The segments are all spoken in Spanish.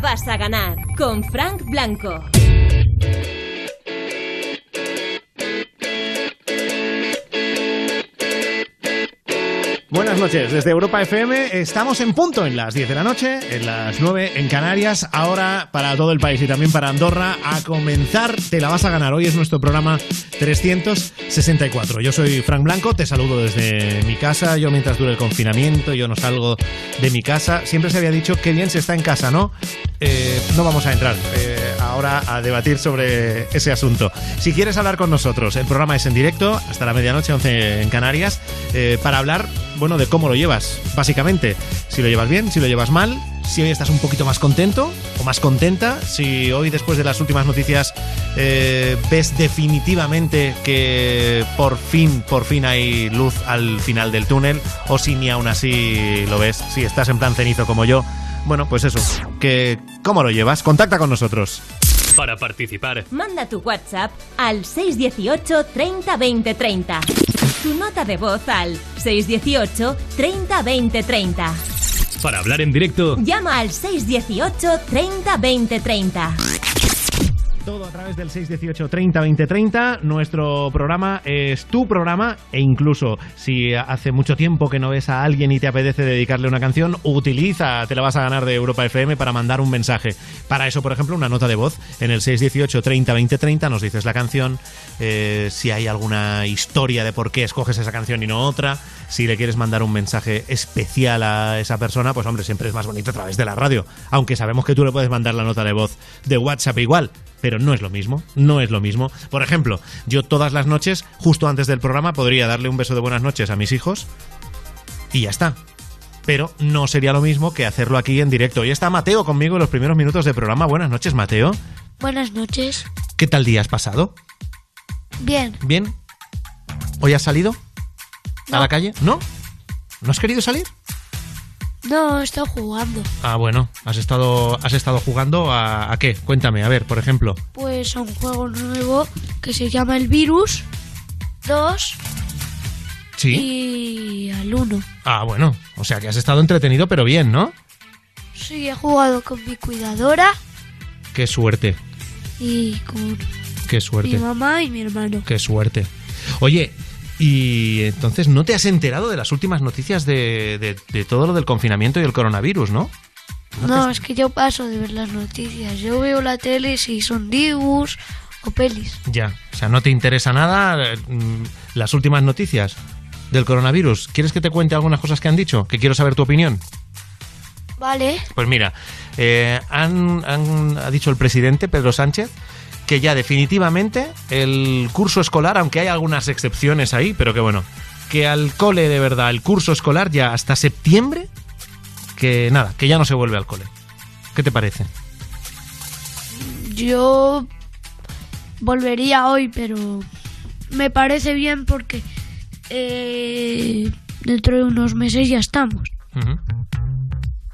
vas a ganar con Frank Blanco. Buenas noches, desde Europa FM estamos en punto en las 10 de la noche, en las 9 en Canarias, ahora para todo el país y también para Andorra, a comenzar Te la vas a ganar. Hoy es nuestro programa 364. Yo soy Frank Blanco, te saludo desde mi casa, yo mientras dure el confinamiento, yo no salgo de mi casa. Siempre se había dicho que bien se está en casa, ¿no? Eh, no vamos a entrar. Eh, ahora a debatir sobre ese asunto. Si quieres hablar con nosotros, el programa es en directo hasta la medianoche, 11 en Canarias, eh, para hablar, bueno, de cómo lo llevas, básicamente. Si lo llevas bien, si lo llevas mal, si hoy estás un poquito más contento o más contenta, si hoy después de las últimas noticias eh, ves definitivamente que por fin, por fin hay luz al final del túnel, o si ni aún así lo ves, si estás en plan cenizo como yo, bueno, pues eso, que ¿cómo lo llevas? Contacta con nosotros. Para participar, Manda tu WhatsApp al 618 30 20 30. Tu nota de voz al 618 30 20 30. para hablar en directo, Llama al 618 30 20 30. Todo a través del 618 30 20 30. Nuestro programa es tu programa e incluso si hace mucho tiempo que no ves a alguien y te apetece dedicarle una canción, utiliza, te la vas a ganar de Europa FM para mandar un mensaje. Para eso, por ejemplo, una nota de voz en el 618 30 20 30 nos dices la canción, eh, si hay alguna historia de por qué escoges esa canción y no otra, si le quieres mandar un mensaje especial a esa persona, pues hombre, siempre es más bonito a través de la radio, aunque sabemos que tú le puedes mandar la nota de voz de WhatsApp igual, pero no es lo mismo, no es lo mismo. Por ejemplo, yo todas las noches, justo antes del programa, podría darle un beso de buenas noches a mis hijos y ya está. Pero no sería lo mismo que hacerlo aquí en directo. Y está Mateo conmigo en los primeros minutos del programa. Buenas noches, Mateo. Buenas noches. ¿Qué tal día has pasado? Bien, ¿Bien? ¿Hoy has salido? ¿A la calle? ¿No? ¿No has querido salir? no, he estado jugando. Ah, bueno, has estado, has estado jugando a, a qué? Cuéntame, a ver, por ejemplo. Pues a un juego nuevo que se llama El Virus 2 Sí. y al 1. Ah, bueno, o sea que has estado entretenido, pero bien, ¿no? Sí, he jugado con mi cuidadora Qué suerte, y con qué mi suerte, mamá y mi hermano. qué suerte. Oye, y entonces no te has enterado de las últimas noticias de, de- de todo lo del confinamiento y el coronavirus, ¿no? No, es que yo paso de ver las noticias. Yo veo la tele si son dibujos o pelis. Ya, o sea, no te interesa nada mm, las últimas noticias del coronavirus. ¿Quieres que te cuente algunas cosas que han dicho? Que quiero saber tu opinión. Vale, Pues mira, eh, han, han- ha dicho el presidente Pedro Sánchez que ya definitivamente el curso escolar, aunque hay algunas excepciones ahí, pero que bueno, que al cole de verdad, el curso escolar ya hasta septiembre, que nada, que ya no se vuelve al cole. ¿Qué te parece? yo volvería hoy, pero me parece bien porque eh, dentro de unos meses ya estamos.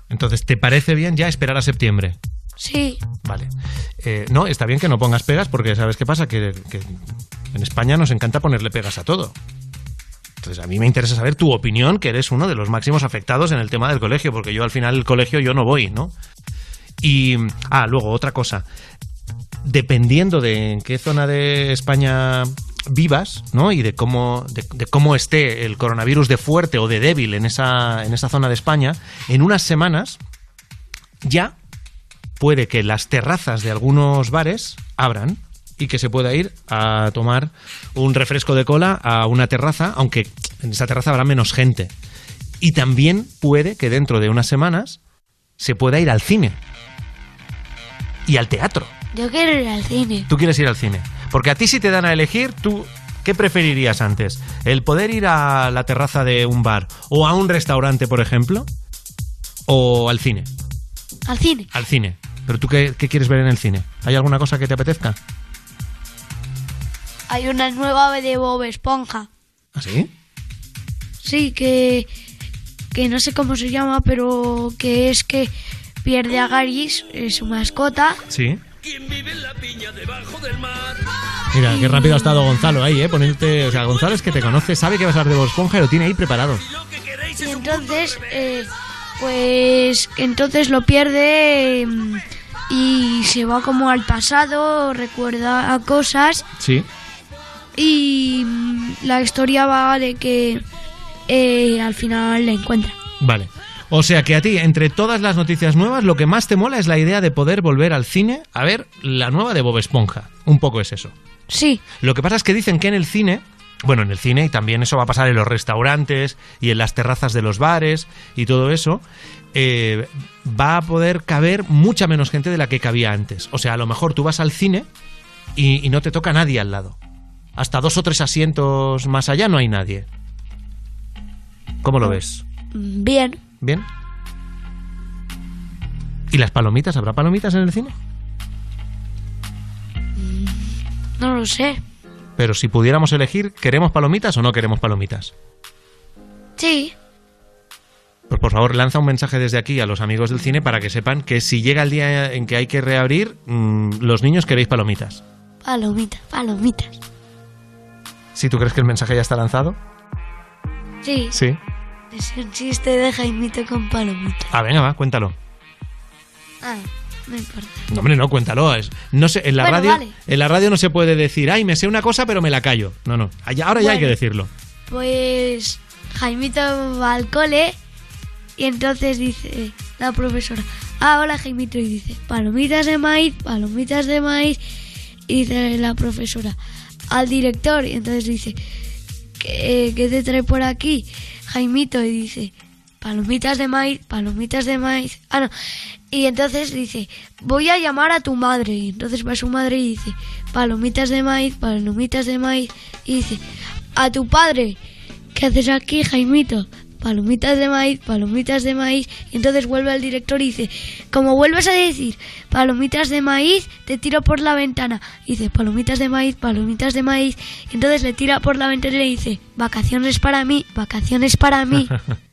Entonces, ¿te parece bien ya esperar a septiembre? Sí, Vale. Eh, no, está bien que no pongas pegas porque ¿sabes qué pasa? Que, en España nos encanta ponerle pegas a todo. Entonces, a mí me interesa saber tu opinión, que eres uno de los máximos afectados en el tema del colegio, porque yo al final el colegio yo no voy, ¿no? Y, ah, luego, otra cosa. Dependiendo de en qué zona de España vivas, ¿no? Y de cómo, de, de cómo esté el coronavirus de fuerte o de débil en esa, en esa zona de España, en unas semanas ya puede que las terrazas de algunos bares abran y que se pueda ir a tomar un refresco de cola a una terraza, aunque en esa terraza habrá menos gente. Y también puede que dentro de unas semanas se pueda ir al cine y al teatro. yo quiero ir al cine. Tú quieres ir al cine. Porque a ti si te dan a elegir, tú, ¿qué preferirías antes? ¿El poder ir a la terraza de un bar o a un restaurante, por ejemplo? ¿O al cine? Al cine. Al cine. ¿Pero tú qué, qué quieres ver en el cine? ¿Hay alguna cosa que te apetezca? Hay una nueva de Bob Esponja. ¿Ah, sí? Sí, que, que no sé cómo se llama, pero que es que pierde a Garis, eh, su mascota. Sí. Mira, qué rápido ha estado Gonzalo ahí, ¿eh? Poniéndote... O sea, Gonzalo es que te conoce, sabe que vas a hablar de Bob Esponja y lo tiene ahí preparado. Y entonces, eh, pues, entonces lo pierde mm, y se va como al pasado, recuerda a cosas Sí. y mm, la historia va de que eh, al final la encuentra. Vale. O sea que a ti, entre todas las noticias nuevas, lo que más te mola es la idea de poder volver al cine a ver la nueva de Bob Esponja. Un poco es eso. Sí, Lo que pasa es que dicen que en el cine, bueno, en el cine y también eso va a pasar en los restaurantes y en las terrazas de los bares y todo eso, eh, va a poder caber mucha menos gente de la que cabía antes. O sea, a lo mejor tú vas al cine y, y no te toca nadie al lado. Hasta dos o tres asientos más allá no hay nadie. ¿Cómo lo ves? mm, bien. ¿Bien? ¿Y las palomitas? ¿Habrá palomitas en el cine? No lo sé. Pero si pudiéramos elegir, ¿queremos palomitas o no queremos palomitas? Sí, Pues por favor, lanza un mensaje desde aquí a los amigos del cine para que sepan que si llega el día en que hay que reabrir, mm, los niños queréis palomitas. palomitas, palomitas. Si tú crees que el mensaje ya está lanzado, Sí, sí. es un chiste de Jaimito con palomitas. Ah, venga, va, cuéntalo. Ah, no importa. No, hombre, no, cuéntalo. Es, no sé, en la Bueno, radio, vale. en la radio no se puede decir, ay, me sé una cosa, pero me la callo. No, no. Ahora ya hay que decirlo. Pues Jaimito va al cole y entonces dice la profesora, ah, hola Jaimito, y dice, palomitas de maíz, palomitas de maíz, y dice la profesora, al director, y entonces dice, ¿qué, qué te trae por aquí, Jaimito? Y dice, palomitas de maíz, palomitas de maíz, ah, no, y entonces dice, voy a llamar a tu madre, y entonces va su madre y dice, palomitas de maíz, palomitas de maíz, y dice, a tu padre, ¿qué haces aquí, Jaimito? Palomitas de maíz, palomitas de maíz. Y entonces vuelve al director y dice, como vuelves a decir palomitas de maíz, te tiro por la ventana. Dice, palomitas de maíz, palomitas de maíz. Y entonces le tira por la ventana y le dice, vacaciones para mí, vacaciones para mí.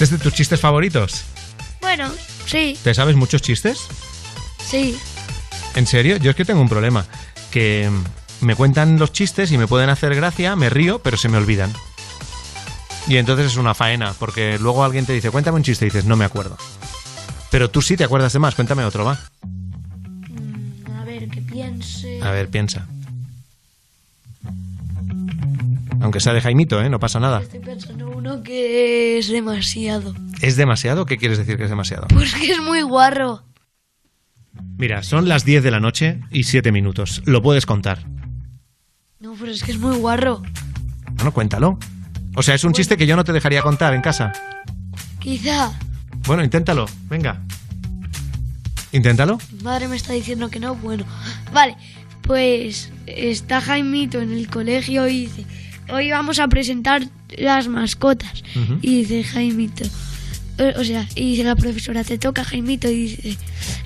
¿Este es de tus chistes favoritos? bueno, sí, ¿Te sabes muchos chistes? sí. ¿En serio? Yo es que tengo un problema. Que me cuentan los chistes y me pueden hacer gracia, me río, pero se me olvidan. Y entonces es una faena, porque luego alguien te dice, cuéntame un chiste y dices, no me acuerdo. Pero tú sí te acuerdas de más, cuéntame otro, va. Mm, A ver, que piense. A ver, piensa. Aunque sea de Jaimito, ¿eh? No pasa nada. Estoy pensando uno que es demasiado. ¿Es demasiado? ¿Qué quieres decir que es demasiado? Pues que es muy guarro. Mira, son las 10 de la noche y 7 minutos. Lo puedes contar. No, pero es que es muy guarro. Bueno, cuéntalo. O sea, es un chiste que yo no te dejaría contar en casa. Quizá. Bueno, inténtalo. Venga. Inténtalo. Mi madre me está diciendo que no. Bueno, vale. Pues está Jaimito en el colegio y dice, hoy vamos a presentar las mascotas. Y dice Jaimito, o sea, y dice la profesora, te toca Jaimito y dice,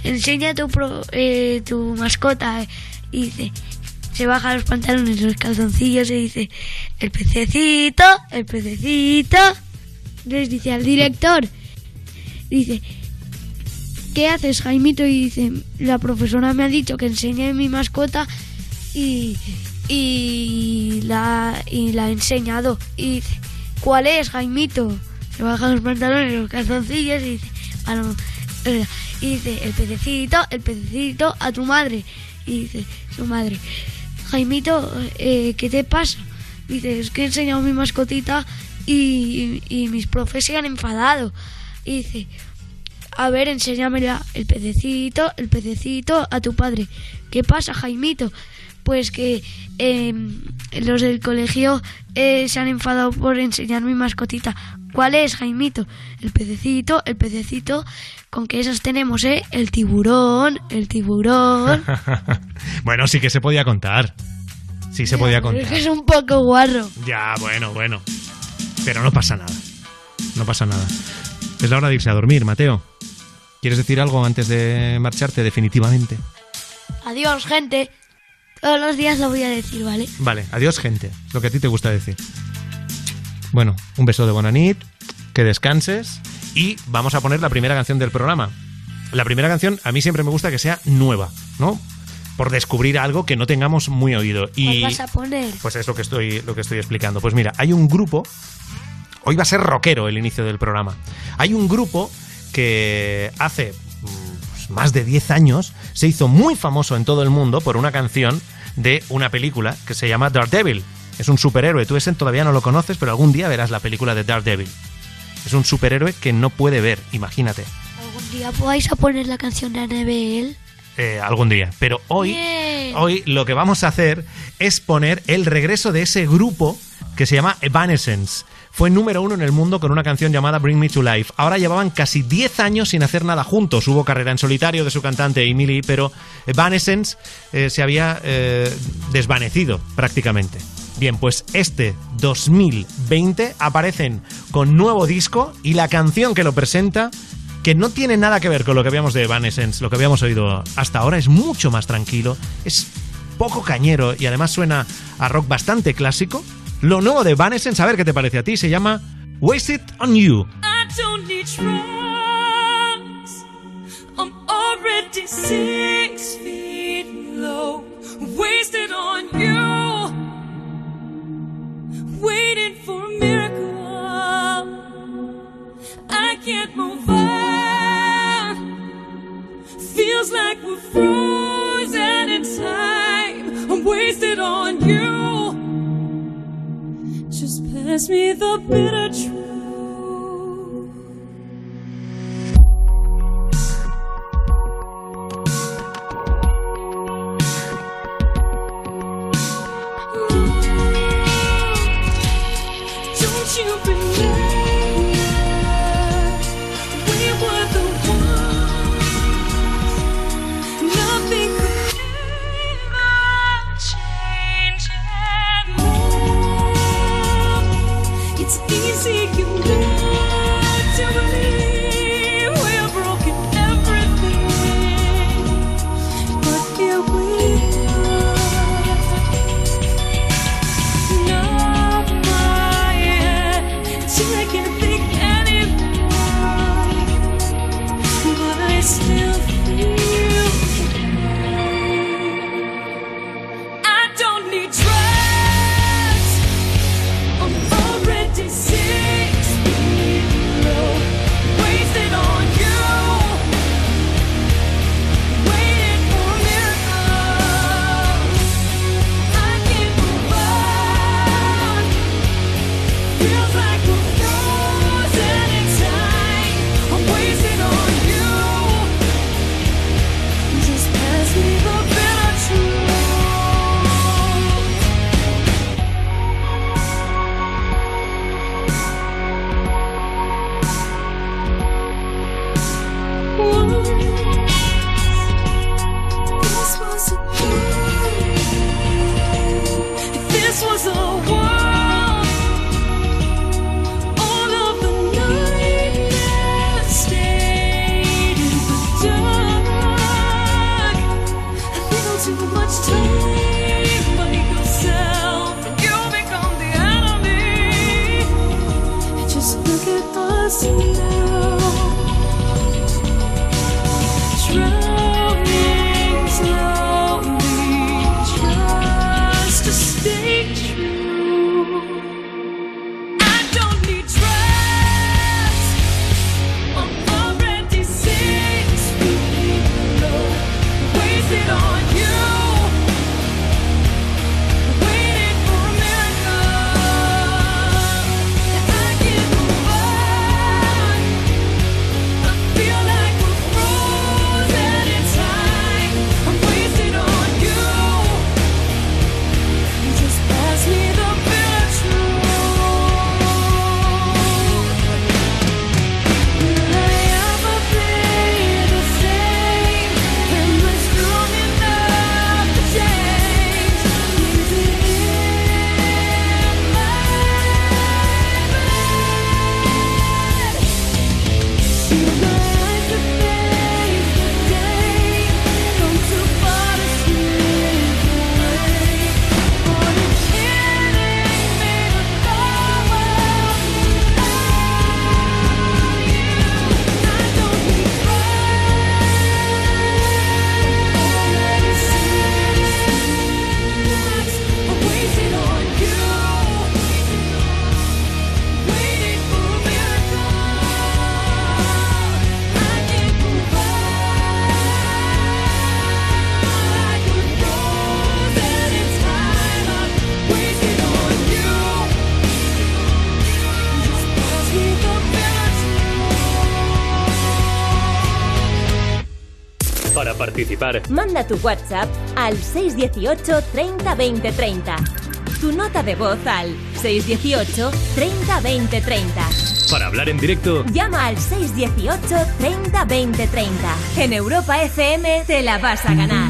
enseña tu, pro- eh, tu mascota. Y dice, se baja los pantalones, los calzoncillos y dice, el pececito, el pececito. Les dice al director, dice, ¿qué haces, Jaimito? Y dice, la profesora me ha dicho que enseñe mi mascota y, y, la, y la enseñado. Y ¿cuál es, Jaimito? Se bajan los pantalones, los calzoncillos y dice, "Ah, no". Eh, y dice, el pececito, el pececito a tu madre. Y dice, su madre, Jaimito, eh, ¿qué te pasa? Dice, es que he enseñado mi mascotita y, y mis profes se han enfadado. Y dice, a ver, enséñamela. El pececito, el pececito a tu padre. ¿Qué pasa, Jaimito? Pues que eh, los del colegio eh, se han enfadado por enseñar mi mascotita. ¿Cuál es, Jaimito? El pececito, el pececito. Con que esas tenemos, ¿eh? El tiburón, el tiburón. bueno, sí que se podía contar. Sí se podía contar. Es que es un poco guarro. Ya, bueno, bueno. Pero no pasa nada. No pasa nada. Es la hora de irse a dormir, Mateo. ¿Quieres decir algo antes de marcharte definitivamente? Adiós, gente. Todos los días lo voy a decir, ¿vale? Vale, adiós, gente. Lo que a ti te gusta decir. Bueno, un beso de Bonanit, que descanses y vamos a poner la primera canción del programa. La primera canción a mí siempre me gusta que sea nueva, ¿no? Por descubrir algo que no tengamos muy oído. Y ¿Cuál vas a poner? pues es lo que estoy lo que estoy explicando. Pues mira, hay un grupo Hoy va a ser rockero el inicio del programa. Hay un grupo que hace más de 10 años, se hizo muy famoso en todo el mundo por una canción de una película que se llama Daredevil. Es un superhéroe, tú ese todavía no lo conoces, pero algún día verás la película de Daredevil. Es un superhéroe que no puede ver, imagínate. ¿Algún día vais a poner la canción de Anabel? Eh, algún día. Pero hoy, Bien. hoy lo que vamos a hacer es poner el regreso de ese grupo que se llama Evanescence. Fue número uno en el mundo con una canción llamada Bring Me to Life. Ahora llevaban casi 10 años sin hacer nada juntos. Hubo carrera en solitario de su cantante Emily, pero Evanescence eh, se había eh, desvanecido prácticamente. Bien, pues este 2020 aparecen con nuevo disco y la canción que lo presenta que no tiene nada que ver con lo que habíamos de Evanescence, lo que habíamos oído hasta ahora, es mucho más tranquilo, es poco cañero y además suena a rock bastante clásico. Lo nuevo de Evanescence, a ver qué te parece a ti, se llama Waste It On You. I don't need drugs. I'm already six feet low, wasted on you, waiting for a miracle. I can't move on. Feels like we're frozen in time. I'm wasted on you. Pass me the bitter truth. Participar, Manda tu WhatsApp al 618 30 20 30. Tu nota de voz al 618 30 20 30. para hablar en directo, Llama al 618 30 20 30. En Europa FM te la vas a ganar.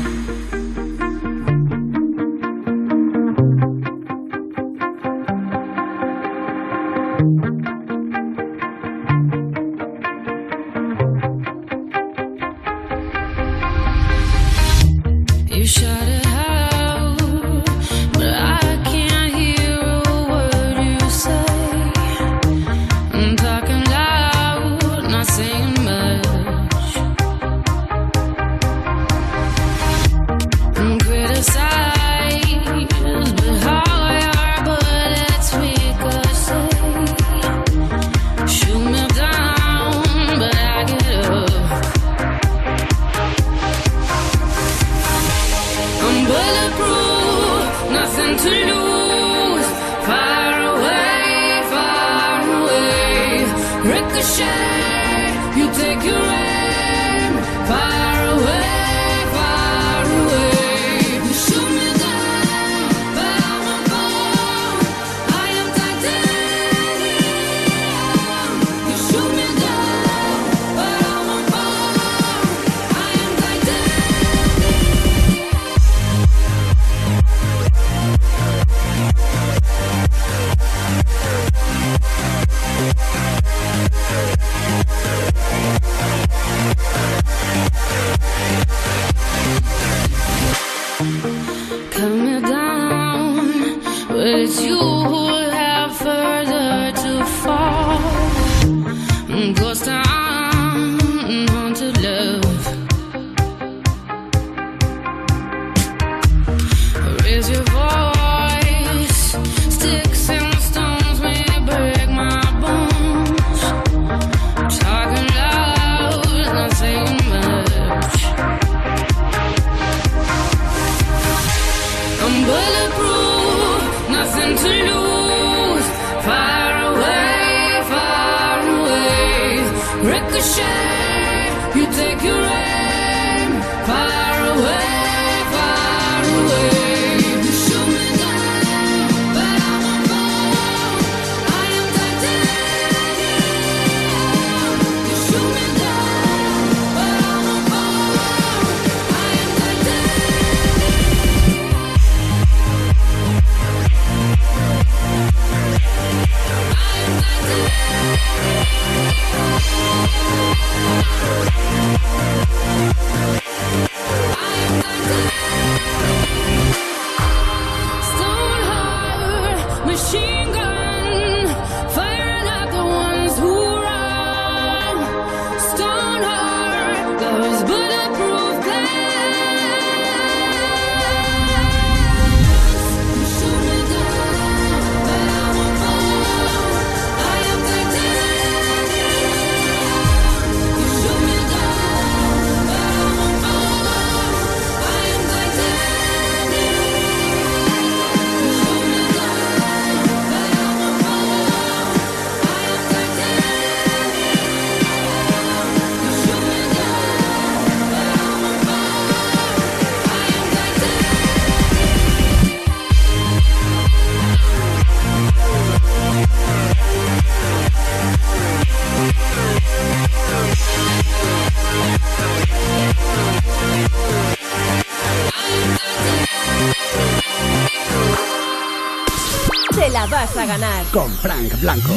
Frank Blanco.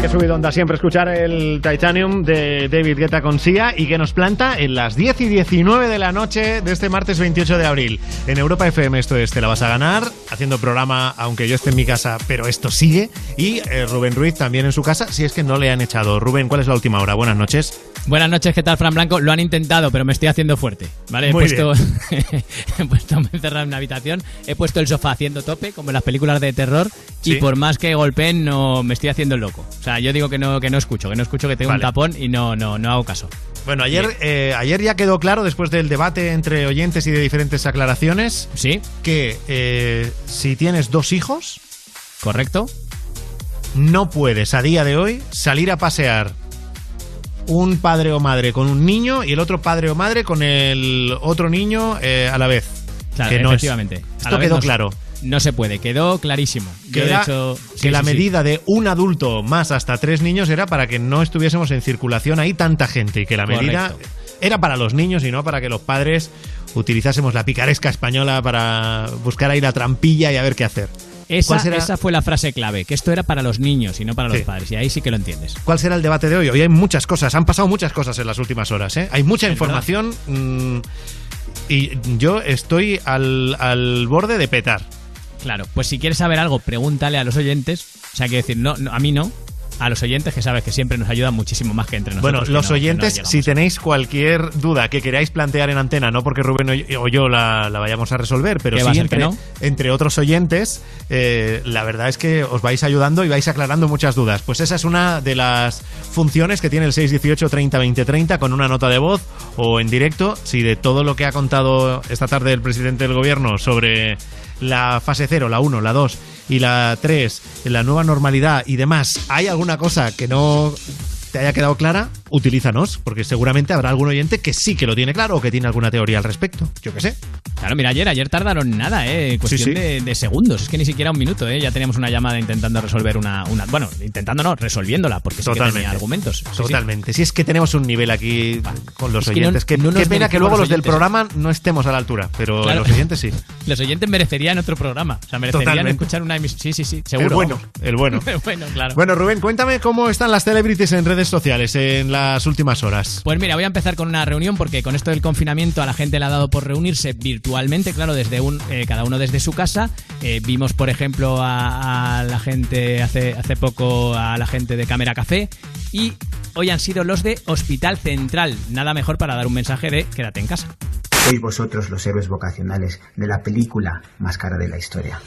Qué subidón da siempre escuchar el Titanium de David Guetta con Sia y que nos planta en las 10 y 19 de la noche de este martes 28 de abril. En Europa FM esto es Te la vas a ganar, haciendo programa aunque yo esté en mi casa, pero esto sigue. Y eh, Rubén Ruiz también en su casa, si es que no le han echado. Rubén, ¿cuál es la última hora? Buenas noches. Buenas noches, ¿qué tal, Fran Blanco? Lo han intentado, pero me estoy haciendo fuerte. ¿Vale? He Muy puesto. he puesto me he encerrado en una habitación, he puesto el sofá haciendo tope, como en las películas de terror, Sí. y por más que golpeen, no me estoy haciendo loco. O sea, yo digo que no, que no escucho, que no escucho, que tengo Vale. un tapón y no, no, no hago caso. Bueno, ayer, eh, ayer ya quedó claro, después del debate entre oyentes y de diferentes aclaraciones, ¿Sí? que eh, si tienes dos hijos, ¿Correcto? no puedes a día de hoy salir a pasear un padre o madre con un niño y el otro padre o madre con el otro niño eh, a la vez. Claro, que no efectivamente. Esto quedó no- claro. No se puede, quedó clarísimo. Que, Yo, de era- hecho, que la sí, sí. medida de un adulto más hasta tres niños era para que no estuviésemos en circulación ahí tanta gente y que la medida Correcto. era para los niños y no para que los padres utilizásemos la picaresca española para buscar ahí la trampilla y a ver qué hacer. Esa, esa fue la frase clave, que esto era para los niños y no para los padres. Y ahí sí que lo entiendes. ¿Cuál será el debate de hoy? Hoy hay muchas cosas, han pasado muchas cosas en las últimas horas. ¿eh? Hay mucha información mm, y yo estoy al, al borde de petar. Claro, pues si quieres saber algo, pregúntale a los oyentes. O sea, quiero decir, no, no, a mí no. A los oyentes que sabes que siempre nos ayudan muchísimo más que entre nosotros. Bueno, los no- que no oyentes, si tenéis cualquier duda que queráis plantear en antena, no porque Rubén o yo- la, la vayamos a resolver, pero ¿Qué va sí entre, no? entre otros oyentes, eh, la verdad es que os vais ayudando y vais aclarando muchas dudas. Pues esa es una de las funciones que tiene el 618 30 20 30 con una nota de voz o en directo. Si de todo lo que ha contado esta tarde el presidente del gobierno sobre la fase 0, la 1, la 2 y la 3, la nueva normalidad y demás, ¿hay alguna cosa que no te haya quedado clara? Utilízanos, porque seguramente habrá algún oyente que sí que lo tiene claro o que tiene alguna teoría al respecto. Yo qué sé. Claro, mira, ayer, ayer tardaron nada, ¿eh? Cuestión Sí, sí. De, de segundos. Es que ni siquiera un minuto, ¿eh? Ya teníamos una llamada intentando resolver una. una bueno, intentando no, resolviéndola, porque sí que Totalmente. tenía argumentos. Sí, sí. Totalmente. Si es que tenemos un nivel aquí con los Es que no- oyentes. que no nos qué pena que luego los los del oyentes. programa no estemos a la altura, pero Claro. los oyentes sí. Los oyentes merecerían otro programa. O sea, merecerían Totalmente. escuchar una emisión. Sí, sí, sí, seguro. El bueno, el bueno. El bueno, claro. Bueno, Rubén, cuéntame cómo están las celebrities en redes sociales en las últimas horas. Pues mira, voy a empezar con una reunión porque con esto del confinamiento a la gente le ha dado por reunirse virtualmente, claro, desde un eh, cada uno desde su casa. Eh, vimos, por ejemplo, a, a la gente hace, hace poco a la gente de Cámara Café y hoy han sido los de Hospital Central. Nada mejor para dar un mensaje de quédate en casa. Sois vosotros los héroes vocacionales de la película más cara de la historia.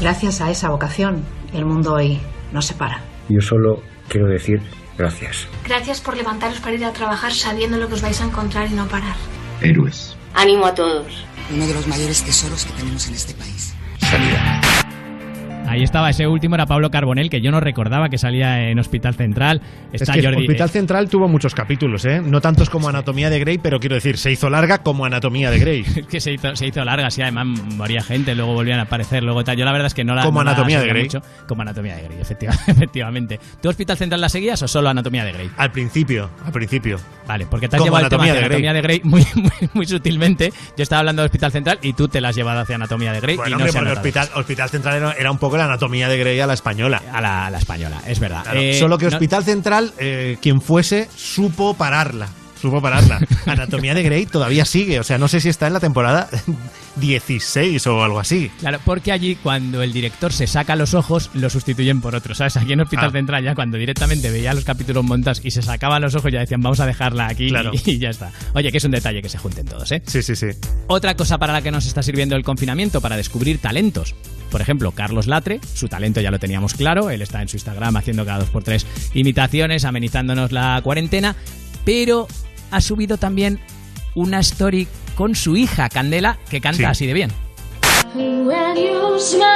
Gracias a esa vocación, el mundo hoy nos separa. Yo solo quiero decir gracias. Gracias por levantaros para ir a trabajar sabiendo lo que os vais a encontrar y no parar. Héroes. Ánimo a todos. Uno de los mayores tesoros que tenemos en este país. Sanidad. Ahí estaba, ese último era Pablo Carbonell, que yo no recordaba que salía en Hospital Central. Está es que Jordi. Hospital Central tuvo muchos capítulos, ¿eh? No tantos como Anatomía de Grey, pero quiero decir, se hizo larga como Anatomía de Grey. Es que se hizo, se hizo larga, sí, además moría gente, luego volvían a aparecer, luego tal. Yo la verdad es que no la Como no la Anatomía de seguía Grey. mucho. como Anatomía de Grey, efectiva- efectivamente. ¿Tú Hospital Central la seguías o solo Anatomía de Grey? Al principio, al principio. Vale, porque te has Como llevado el tema Anatomía de Grey. Anatomía de Grey muy, muy, muy sutilmente. Yo estaba hablando de Hospital Central y tú te la has llevado hacia Anatomía de Grey y Bueno, no hombre, se ha porque. Hospital, Hospital Central era un poco la Anatomía de Grey a la española. A la, a la española, es verdad. Claro, Eh, Solo que no- Hospital Central, eh, quien fuese, supo pararla. Supo pararla. Anatomía de Grey todavía sigue. O sea, no sé si está en la temporada 16 o algo así. Claro, porque allí cuando el director se saca los ojos, lo sustituyen por otro. ¿Sabes? Aquí en Hospital Ah. Central ya cuando directamente veía los capítulos montados y se sacaban los ojos ya decían vamos a dejarla aquí Claro. y, y ya está. Oye, que es un detalle que se junten todos, ¿eh? Sí, sí, sí. Otra cosa para la que nos está sirviendo el confinamiento, para descubrir talentos. Por ejemplo, Carlos Latre, su talento ya lo teníamos claro, él está en su Instagram haciendo cada dos por tres imitaciones, amenizándonos la cuarentena, pero ha subido también una story con su hija Candela que canta Sí. así de bien. When you smile,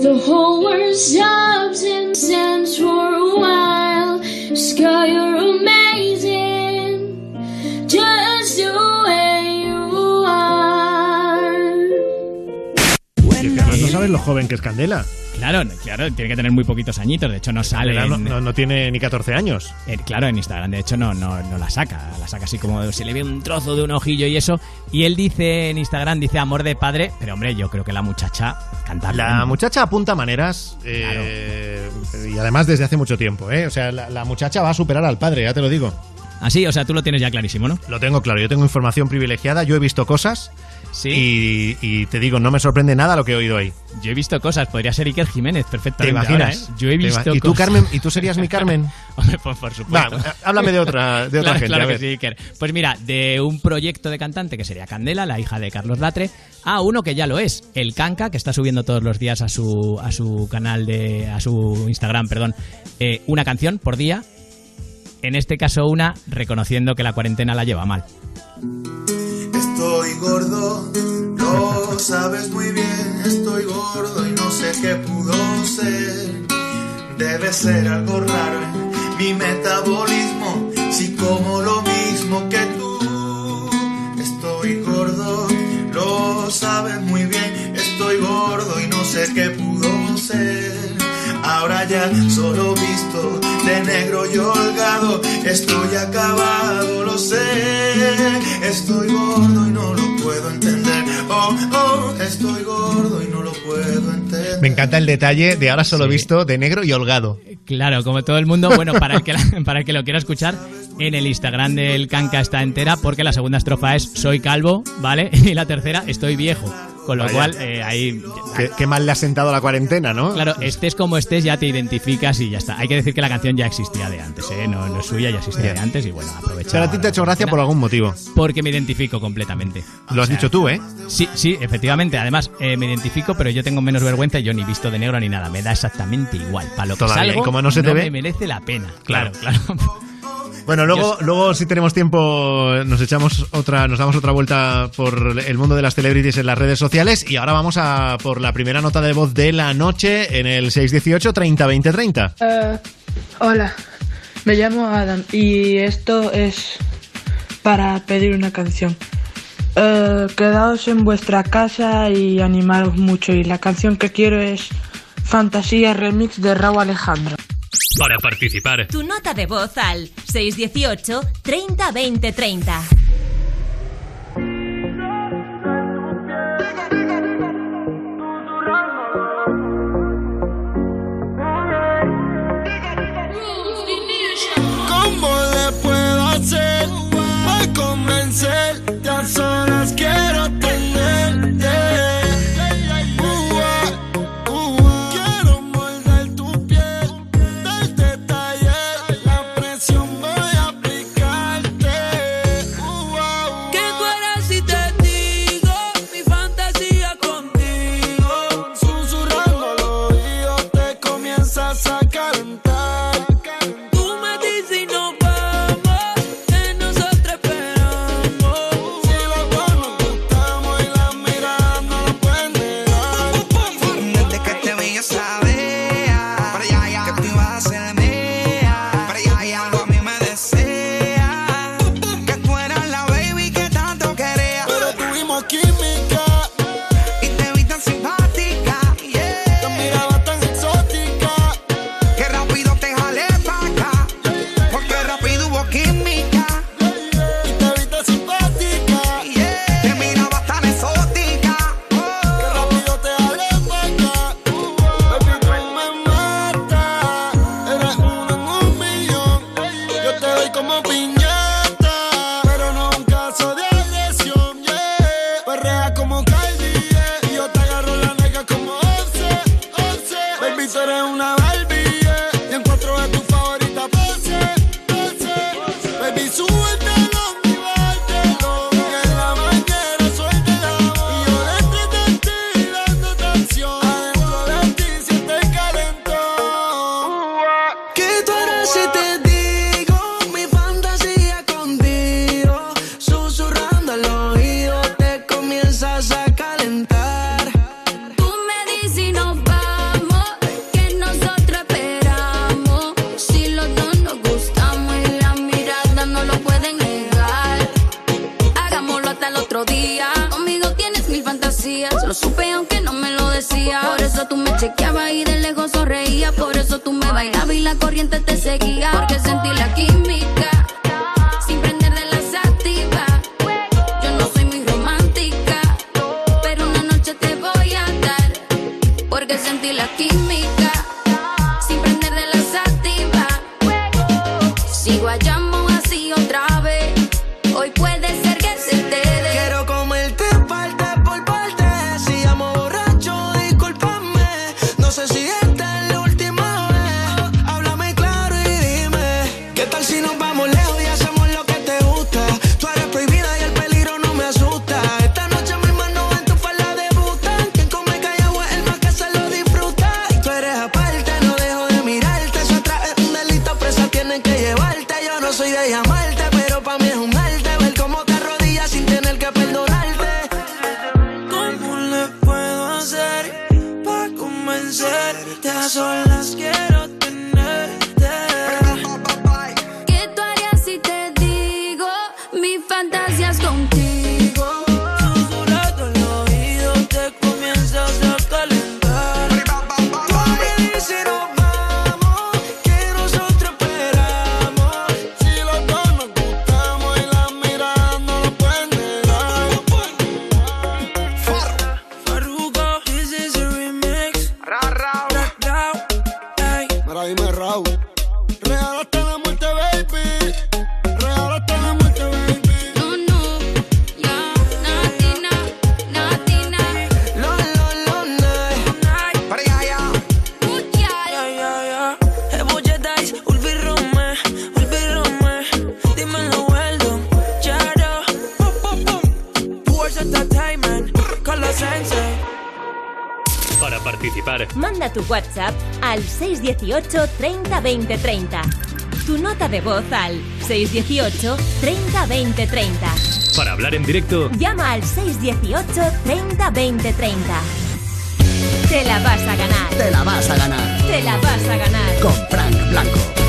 the whole world stops and stands for a while. Sky, you're amazing, just the way you are. Y es que además no sabes lo joven que es Candela. Claro, claro, tiene que tener muy poquitos añitos, de hecho no sale no, no- no tiene ni 14 años. Eh, claro, en Instagram, de hecho, no, no, no la saca. La saca así como se le ve un trozo de un ojillo y eso. Y él dice en Instagram, dice amor de padre, pero hombre, yo creo que la muchacha canta La bien. muchacha apunta maneras eh, y además desde hace mucho tiempo, ¿eh? O sea, la, la muchacha va a superar al padre, ya te lo digo. Así, o sea, tú lo tienes ya clarísimo, ¿no? Lo tengo claro, yo tengo información privilegiada, yo he visto cosas Sí. y, y te digo, no me sorprende nada lo que he oído ahí. Yo he visto cosas, podría ser Iker Jiménez ¿Te perfectamente. imaginas? ahora, ¿eh? Yo he Te visto ¿Y tú, cosas. Carmen? ¿Y tú serías mi Carmen? Hombre, pues por supuesto. háblame de otra, de otra claro, gente. claro a que sí, Iker. Pues mira, de un proyecto de cantante que sería Candela, la hija de Carlos Latre, a uno que ya lo es, el Canca, que está subiendo todos los días a su, a su canal de. a su Instagram, perdón, eh, una canción por día. En este caso, una reconociendo que la cuarentena la lleva mal. Estoy gordo, lo sabes muy bien. Estoy gordo y no sé qué pudo ser. De debe ser algo raro en mi metabolismo. Si como lo mismo que tú, estoy gordo, lo sabes muy bien. Estoy gordo y no sé qué pudo ser. Ahora ya solo visto de negro y holgado, estoy acabado, lo sé. Estoy gordo y no lo puedo entender. Oh, oh, estoy gordo y no lo puedo entender. Me encanta el detalle de ahora solo visto de negro y holgado. Claro, como todo el mundo, bueno, para el que, la- para el, que lo quiera escuchar, en el Instagram del Canca está entera, porque la segunda estrofa es Soy calvo, ¿vale? Y la tercera, Estoy viejo. Con lo Vaya. cual, eh, ahí. Qué, qué mal le ha sentado la cuarentena, ¿no? Claro, estés como estés, ya te identificas y ya está. Hay que decir que la canción ya existía de antes, ¿eh? No, no es suya, ya existía de antes y bueno, aprovecha. Pero a ti te ha hecho gracia por algún motivo. Porque me identifico completamente. Lo has dicho tú, ¿eh? Sí, sí, efectivamente. Además, eh, me identifico, pero yo tengo menos vergüenza y yo ni visto de negro ni nada. Me da exactamente igual. Para lo que Todavía, salgo, y como no se te ve- me merece la pena. Claro. Claro, claro. Bueno, luego, luego si tenemos tiempo, nos echamos otra, nos damos otra vuelta por el mundo de las celebrities en las redes sociales y ahora vamos a por la primera nota de voz de la noche en el 618 30 20 30. Eh, hola, me llamo Adam y esto es para pedir una canción. Eh, quedaos en vuestra casa y animaros mucho y la canción que quiero es Fantasía Remix de Raúl Alejandro. Para participar, Tu nota de voz al 618 30 20 30. Sé si es 618 30 20 30. Tu nota de voz al 618 30 20 30. Para hablar en directo, Llama al 618 30 20 30. Te la vas a ganar. Te la vas a ganar. Te la vas a ganar. Con Frank Blanco.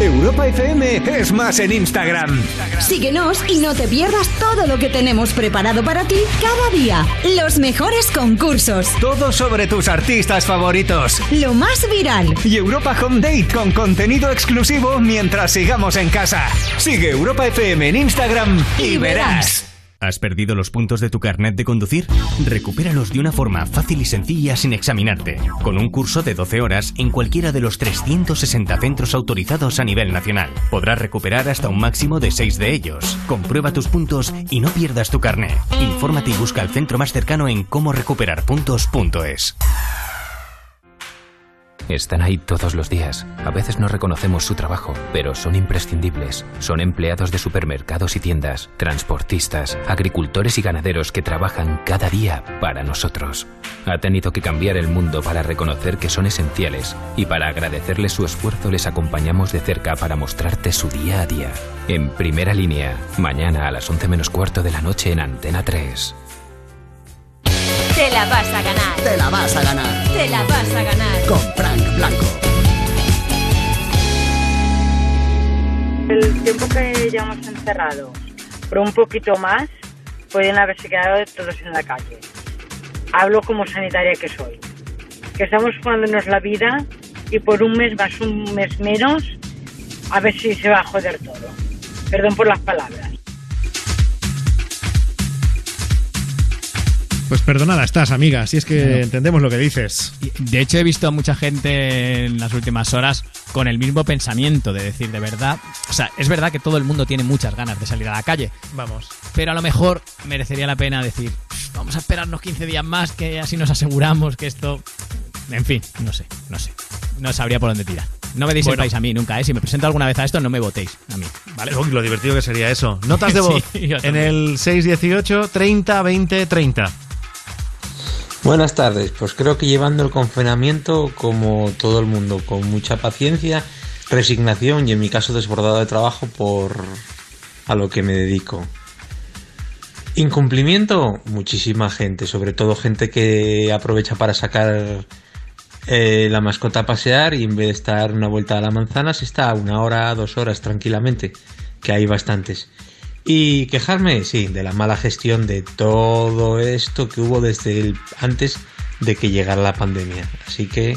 Europa FM es más en Instagram. Síguenos y no te pierdas todo lo que tenemos preparado para ti cada día. Los mejores concursos, Todo sobre tus artistas favoritos. lo más viral. Y Europa Home Date con contenido exclusivo mientras sigamos en casa. Sigue Europa FM en Instagram y verás. ¿Has perdido los puntos de tu carnet de conducir? Recupéralos de una forma fácil y sencilla sin examinarte, con un curso de 12 horas en cualquiera de los 360 centros autorizados a nivel nacional. Podrás recuperar hasta un máximo de 6 de ellos. Comprueba tus puntos y no pierdas tu carnet. Infórmate y busca el centro más cercano en cómorecuperarpuntos.es. Están ahí todos los días. A veces no reconocemos su trabajo, pero son imprescindibles. Son empleados de supermercados y tiendas, transportistas, agricultores y ganaderos que trabajan cada día para nosotros. Ha tenido que cambiar el mundo para reconocer que son esenciales y para agradecerles su esfuerzo les acompañamos de cerca para mostrarte su día a día. En primera línea, mañana a las 11 menos cuarto de la noche en Antena 3. Te la vas a ganar. Te la vas a ganar. Te la vas a ganar. Con Frank Blanco. El tiempo que llevamos encerrados, por un poquito más, pueden haberse quedado todos en la calle. Hablo como sanitaria que soy. Que estamos jugándonos la vida y por un mes más, un mes menos, a ver si se va a joder todo. Perdón por las palabras. Pues perdonada estás, amiga, si es que entendemos lo que dices. De hecho, he visto a mucha gente en las últimas horas con el mismo pensamiento de decir, de verdad, o sea, es verdad que todo el mundo tiene muchas ganas de salir a la calle, Vamos. pero a lo mejor merecería la pena decir, vamos a esperarnos 15 días más, que así nos aseguramos que esto... En fin, no sé, no sé. No sabría por dónde tirar. No me deis Bueno. a mí nunca, ¿eh? Si me presento alguna vez a esto, no me votéis a mí, ¿vale? Uy, lo divertido que sería eso. Notas de voz en el 618 30 20 30. Buenas tardes, pues creo que llevando el confinamiento como todo el mundo, con mucha paciencia, resignación y en mi caso desbordado de trabajo por a lo que me dedico. Incumplimiento, muchísima gente, sobre todo gente que aprovecha para sacar eh, la mascota a pasear y en vez de estar una vuelta a la manzana se está una hora, dos horas tranquilamente, que hay bastantes. Y quejarme, sí, de la mala gestión de todo esto que hubo desde el, antes de que llegara la pandemia. Así que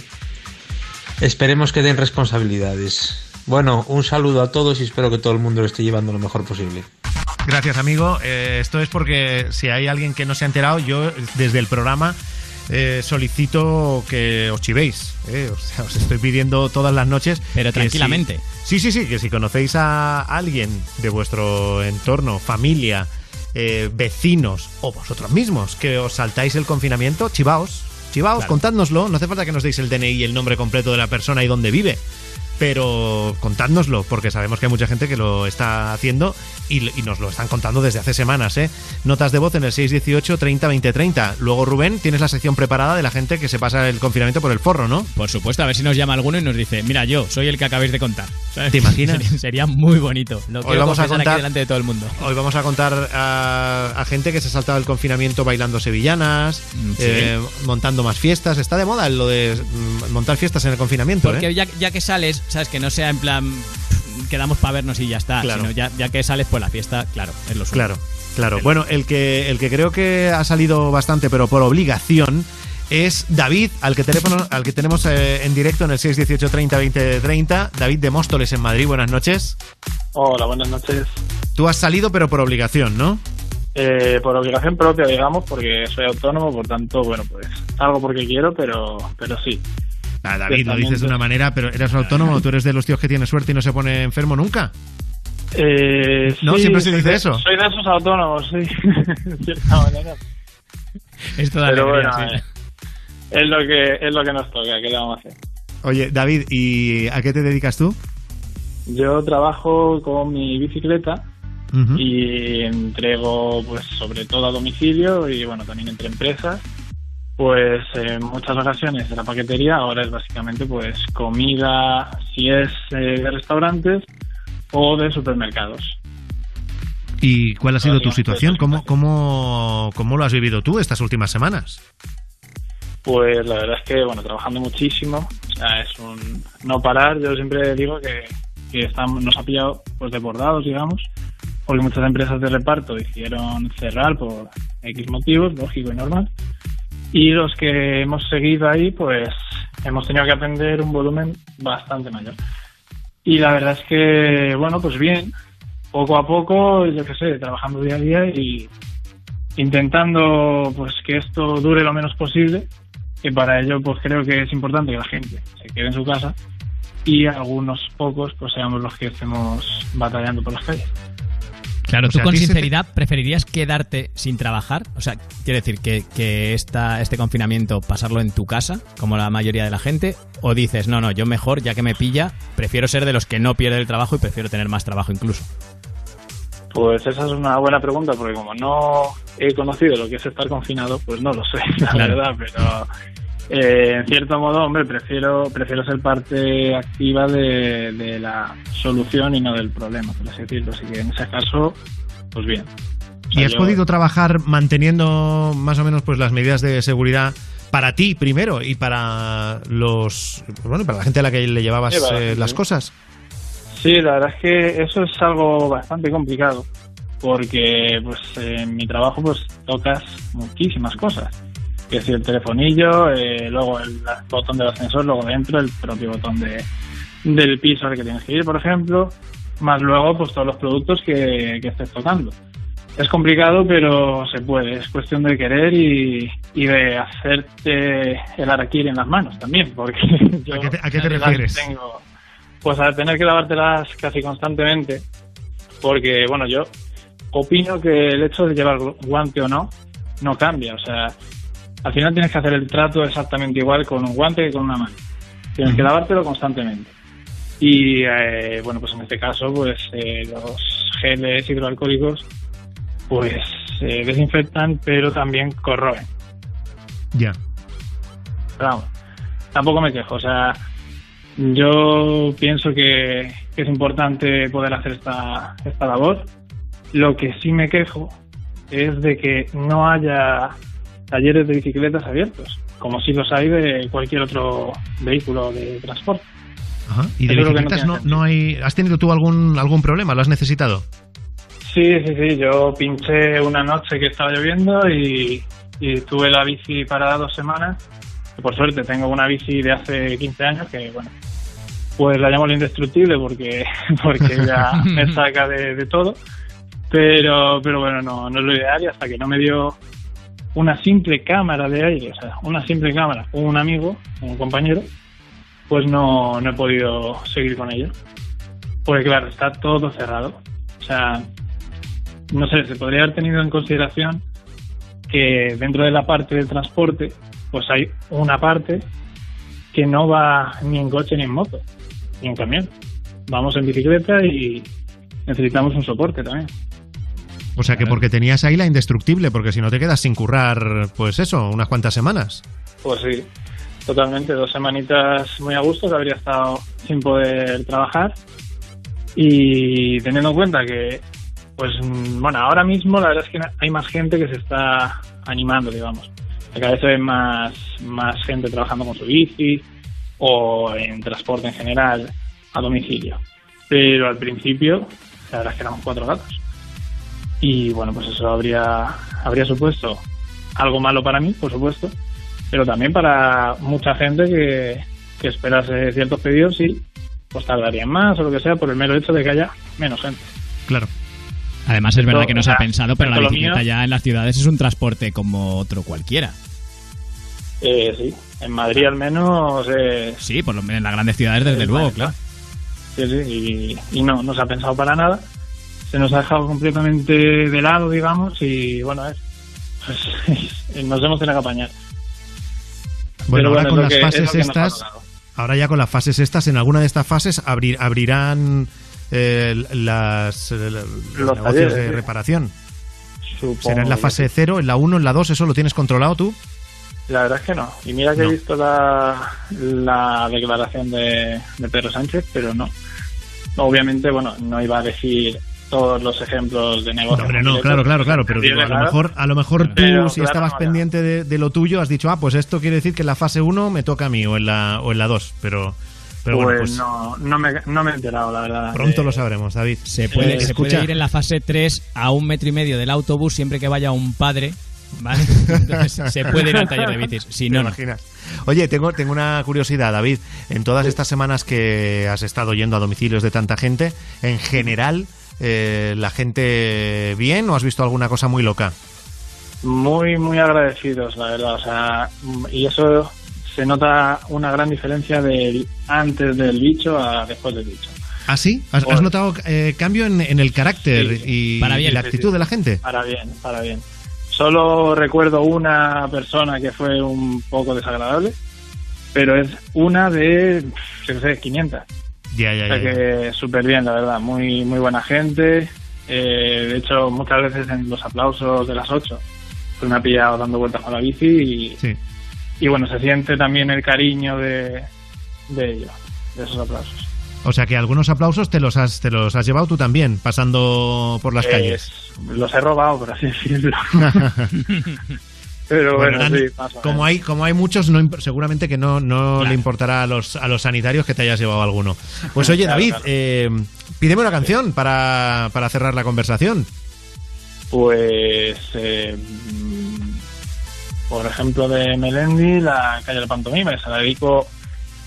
esperemos que den responsabilidades. Bueno, un saludo a todos y espero que todo el mundo lo esté llevando lo mejor posible. Gracias, amigo. Eh, esto es porque si hay alguien que no se ha enterado, yo desde el programa eh, solicito que os chivéis. eh. O sea, os estoy pidiendo todas las noches. Pero tranquilamente. si- sí, sí, sí, que si conocéis a alguien de vuestro entorno, familia, eh, vecinos o vosotros mismos que os saltáis el confinamiento, chivaos. Chivaos, Claro. contádnoslo. No hace falta que nos deis el DNI y el nombre completo de la persona y dónde vive. Pero contádnoslo, porque sabemos que hay mucha gente que lo está haciendo y, y nos lo están contando desde hace semanas. ¿eh? Notas de voz en el 618 30 20 30. Luego, Rubén, tienes la sección preparada de la gente que se pasa el confinamiento por el forro, ¿no? Por supuesto, a ver si nos llama alguno y nos dice, mira, yo soy el que acabáis de contar. ¿Sabes? ¿Te imaginas? Sería, sería muy bonito. Lo Hoy vamos a contar- aquí delante de todo el mundo. Hoy vamos a contar a, a gente que se ha saltado el confinamiento bailando sevillanas, Mm, sí. eh, montando más fiestas. Está de moda lo de mm, montar fiestas en el confinamiento. Porque ¿eh? ya, ya que sales, sabes, que no sea en plan quedamos para vernos y ya está, Claro. sino ya, ya que sales, pues la fiesta, claro, es lo suyo. Claro, claro. Bueno, el que, el que creo que ha salido bastante, pero por obligación, es David, al que, teléfono, al que tenemos eh, en directo en el 618 30 20 30. David de Móstoles en Madrid, buenas noches. Hola, buenas noches. Tú has salido, pero por obligación, ¿no? Eh, por obligación propia, digamos, porque soy autónomo, por tanto, bueno, pues algo porque quiero, pero, pero sí. David, lo dices de una manera, pero eres autónomo, tú eres de los tíos que tiene suerte y no se pone enfermo nunca. Eh, No, sí, siempre se dice eso. Soy de esos autónomos, sí, de cierta manera. Esto da Pero alegría, bueno, sí. eh, es lo que es lo que nos toca, ¿qué le vamos a hacer? Oye, David, ¿y a qué te dedicas tú? Yo trabajo con mi bicicleta y entrego, pues, sobre todo a domicilio y, bueno, también entre empresas. Pues en muchas ocasiones de la paquetería, ahora es básicamente pues comida, si es eh, de restaurantes o de supermercados. ¿Y cuál ha sido tu situación? ¿Cómo, cómo, ¿Cómo lo has vivido tú estas últimas semanas? Pues la verdad es que, bueno, trabajando muchísimo, o sea, es un no parar. Yo siempre digo que, que estamos, nos ha pillado pues desbordados, digamos, porque muchas empresas de reparto decidieron cerrar por X motivos, lógico y normal. Y los que hemos seguido ahí, pues hemos tenido que atender un volumen bastante mayor. Y la verdad es que, bueno, pues bien, poco a poco, yo qué sé, trabajando día a día y intentando pues que esto dure lo menos posible, que para ello pues creo que es importante que la gente se quede en su casa y algunos pocos pues seamos los que estemos batallando por las calles. Claro, O tú sea, con te- sinceridad preferirías quedarte sin trabajar, o sea, quiere decir que, que esta, este confinamiento pasarlo en tu casa, como la mayoría de la gente, o dices, no, no, yo mejor, ya que me pilla, prefiero ser de los que no pierde el trabajo y prefiero tener más trabajo incluso. Pues esa es una buena pregunta porque como no he conocido lo que es estar confinado, pues no lo sé, la Claro. verdad, pero eh, en cierto modo, hombre, prefiero prefiero ser parte activa de, de la solución y no del problema, por así decirlo. Así que en ese caso, pues bien. O sea, ¿Y has yo- podido trabajar manteniendo más o menos pues las medidas de seguridad para ti primero y para los bueno para la gente a la que le llevabas Sí, eh, las cosas? Sí, la verdad es que eso es algo bastante complicado porque pues en mi trabajo pues tocas muchísimas cosas. Que si el telefonillo, eh, luego el botón del ascensor, luego dentro el propio botón de, del piso al que tienes que ir, por ejemplo, más luego pues todos los productos que, que estés tocando. Es complicado, pero se puede. Es cuestión de querer y, y de hacerte el araquiri en las manos también, porque yo ¿A qué te, a qué te en las refieres? tengo pues a tener que lavártelas casi constantemente, porque bueno, yo opino que el hecho de llevar guante o no no cambia, o sea, al final tienes que hacer el trato exactamente igual con un guante que con una mano. Tienes que lavártelo constantemente. Y eh, bueno, pues en este caso, pues eh, los geles hidroalcohólicos pues eh, desinfectan, pero también corroen. Ya. Pero vamos, tampoco me quejo. O sea, yo pienso que, que es importante poder hacer esta, esta labor. Lo que sí me quejo es de que no haya talleres de bicicletas abiertos, como si los hay de cualquier otro vehículo de transporte. Ajá. ¿Y de no bicicletas no, no hay has tenido tú algún algún problema? ¿Lo has necesitado? Sí, sí, sí. Yo pinché una noche que estaba lloviendo y, y tuve la bici parada dos semanas. Y por suerte tengo una bici de hace 15 años que, bueno, pues la llamo la indestructible porque, porque ya me saca de, de todo. Pero, pero bueno, no, no es lo ideal y hasta que no me dio una simple cámara de aire, o sea, una simple cámara, un amigo, un compañero, pues no, no he podido seguir con ello. Porque claro, está todo cerrado. O sea, no sé, se podría haber tenido en consideración que dentro de la parte del transporte, pues hay una parte que no va ni en coche ni en moto, ni en camión. Vamos en bicicleta y necesitamos un soporte también. O sea que porque tenías ahí la indestructible, porque si no te quedas sin currar, pues eso, unas cuantas semanas. Pues sí, totalmente. Dos semanitas muy a gusto que habría estado sin poder trabajar. Y teniendo en cuenta que, pues bueno, ahora mismo la verdad es que hay más gente que se está animando, digamos. Cada vez ve más, más gente trabajando con su bici o en transporte en general a domicilio. Pero al principio, la verdad es que éramos cuatro gatos. Y bueno, pues eso habría, habría supuesto algo malo para mí, por supuesto, pero también para mucha gente que, que esperase ciertos pedidos y pues tardarían más o lo que sea por el mero hecho de que haya menos gente. Claro. Además es verdad que no se ha pensado, pero la bicicleta mío- ya en las ciudades es un transporte como otro cualquiera. Eh, sí, en Madrid al menos eh, Sí, por lo menos en las grandes ciudades desde Es luego, claro. sí, sí, y, y no, no se ha pensado para nada. Se nos ha dejado completamente de lado, digamos, y bueno, es, pues, nos hemos tenido que apañar. Bueno, Pero ahora bueno, con las que- fases estas, ahora ya con las fases estas, en alguna de estas fases abrir- abrirán eh, las, eh, los, negocios talleres, de sí. reparación. Supongo ¿Será en la fase 0, en la 1, en la 2? ¿Eso lo tienes controlado tú? La verdad es que no. Y mira que he visto la, la declaración de, de Pedro Sánchez, pero no. Obviamente, bueno, no iba a decir todos los ejemplos de negocio. Hombre, no, claro, claro, claro, pero digo, a lo mejor, a lo mejor tú, Pero, si claro, estabas no, pendiente de, de lo tuyo, has dicho, ah, pues esto quiere decir que en la fase 1 me toca a mí o en la, o en la 2, pero, pero pues, bueno, pues no, no, me, no me he enterado, la verdad. pronto Eh, lo sabremos, David. Se puede, Eh, se puede escucha, ir en la fase 3 a un metro y medio del autobús siempre que vaya un padre. ¿vale? Entonces se puede ir al taller de bicis. Si ¿Te no, no. imaginas? Oye, tengo, tengo una curiosidad, David. En todas estas semanas que has estado yendo a domicilios de tanta gente, en general, eh, ¿la gente bien o has visto alguna cosa muy loca? Muy, muy agradecidos, la verdad. O sea, y eso se nota una gran diferencia del antes del bicho a después del bicho. ¿Ah, sí? ¿Has, has notado eh, cambio en, en el carácter y, Para bien, y la actitud sí. de la gente? Para bien, para bien. Solo recuerdo una persona que fue un poco desagradable, pero es una de, qué sé, 500. Ya, ya, O sea ya. que súper bien, la verdad. Muy, muy buena gente. Eh, de hecho, muchas veces en los aplausos de las 8, pues me ha pillado dando vueltas con la bici y, Sí. y bueno, se siente también el cariño de, de ellos, de esos aplausos. O sea que algunos aplausos te los has, te los has llevado tú también, pasando por las Eh, calles. Los he robado, por así decirlo. Pero bueno, Bueno, sí, como hay como hay muchos, no seguramente que no, no le importará a los, a los sanitarios que te hayas llevado alguno. Pues oye, Claro, David, claro. eh, pídeme una canción para, para cerrar la conversación. Pues, eh, por ejemplo, de Melendi, la calle de la pantomima, se la dedico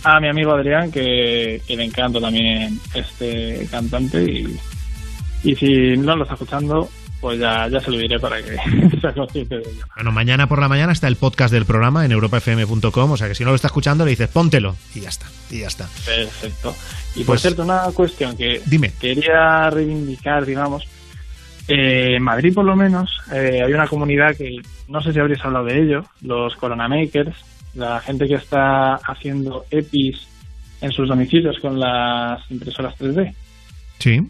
a mi amigo Adrián, que, que le encanta también este cantante. Y, y si no lo está escuchando, pues ya, ya se lo diré para que sea consciente de ello. Bueno, mañana por la mañana está el podcast del programa en europafm.com, o sea que si no lo está escuchando le dices póntelo y ya está, y ya está. Perfecto. Y por Pues- cierto, una cuestión que Dime. quería reivindicar, digamos. eh, en Madrid, por lo menos, eh, hay una comunidad que no sé si habréis hablado de ello, los Corona Makers, la gente que está haciendo EPIs en sus domicilios con las impresoras 3D. Sí.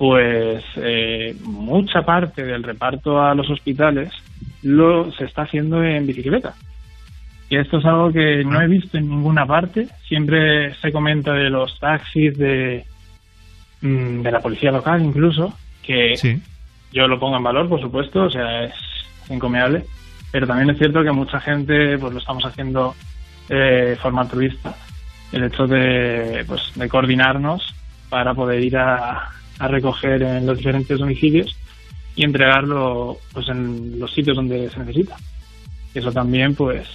Pues eh, mucha parte del reparto a los hospitales lo se está haciendo en bicicleta. Y esto es algo que no he visto en ninguna parte. Siempre se comenta de los taxis, de, mm, de la policía local incluso, que Sí. yo lo pongo en valor, por supuesto, o sea, es encomiable. Pero también es cierto que mucha gente pues lo estamos haciendo eh, de forma altruista. El hecho de, pues, de coordinarnos para poder ir a, a recoger en los diferentes domicilios y entregarlo pues en los sitios donde se necesita. Y eso también pues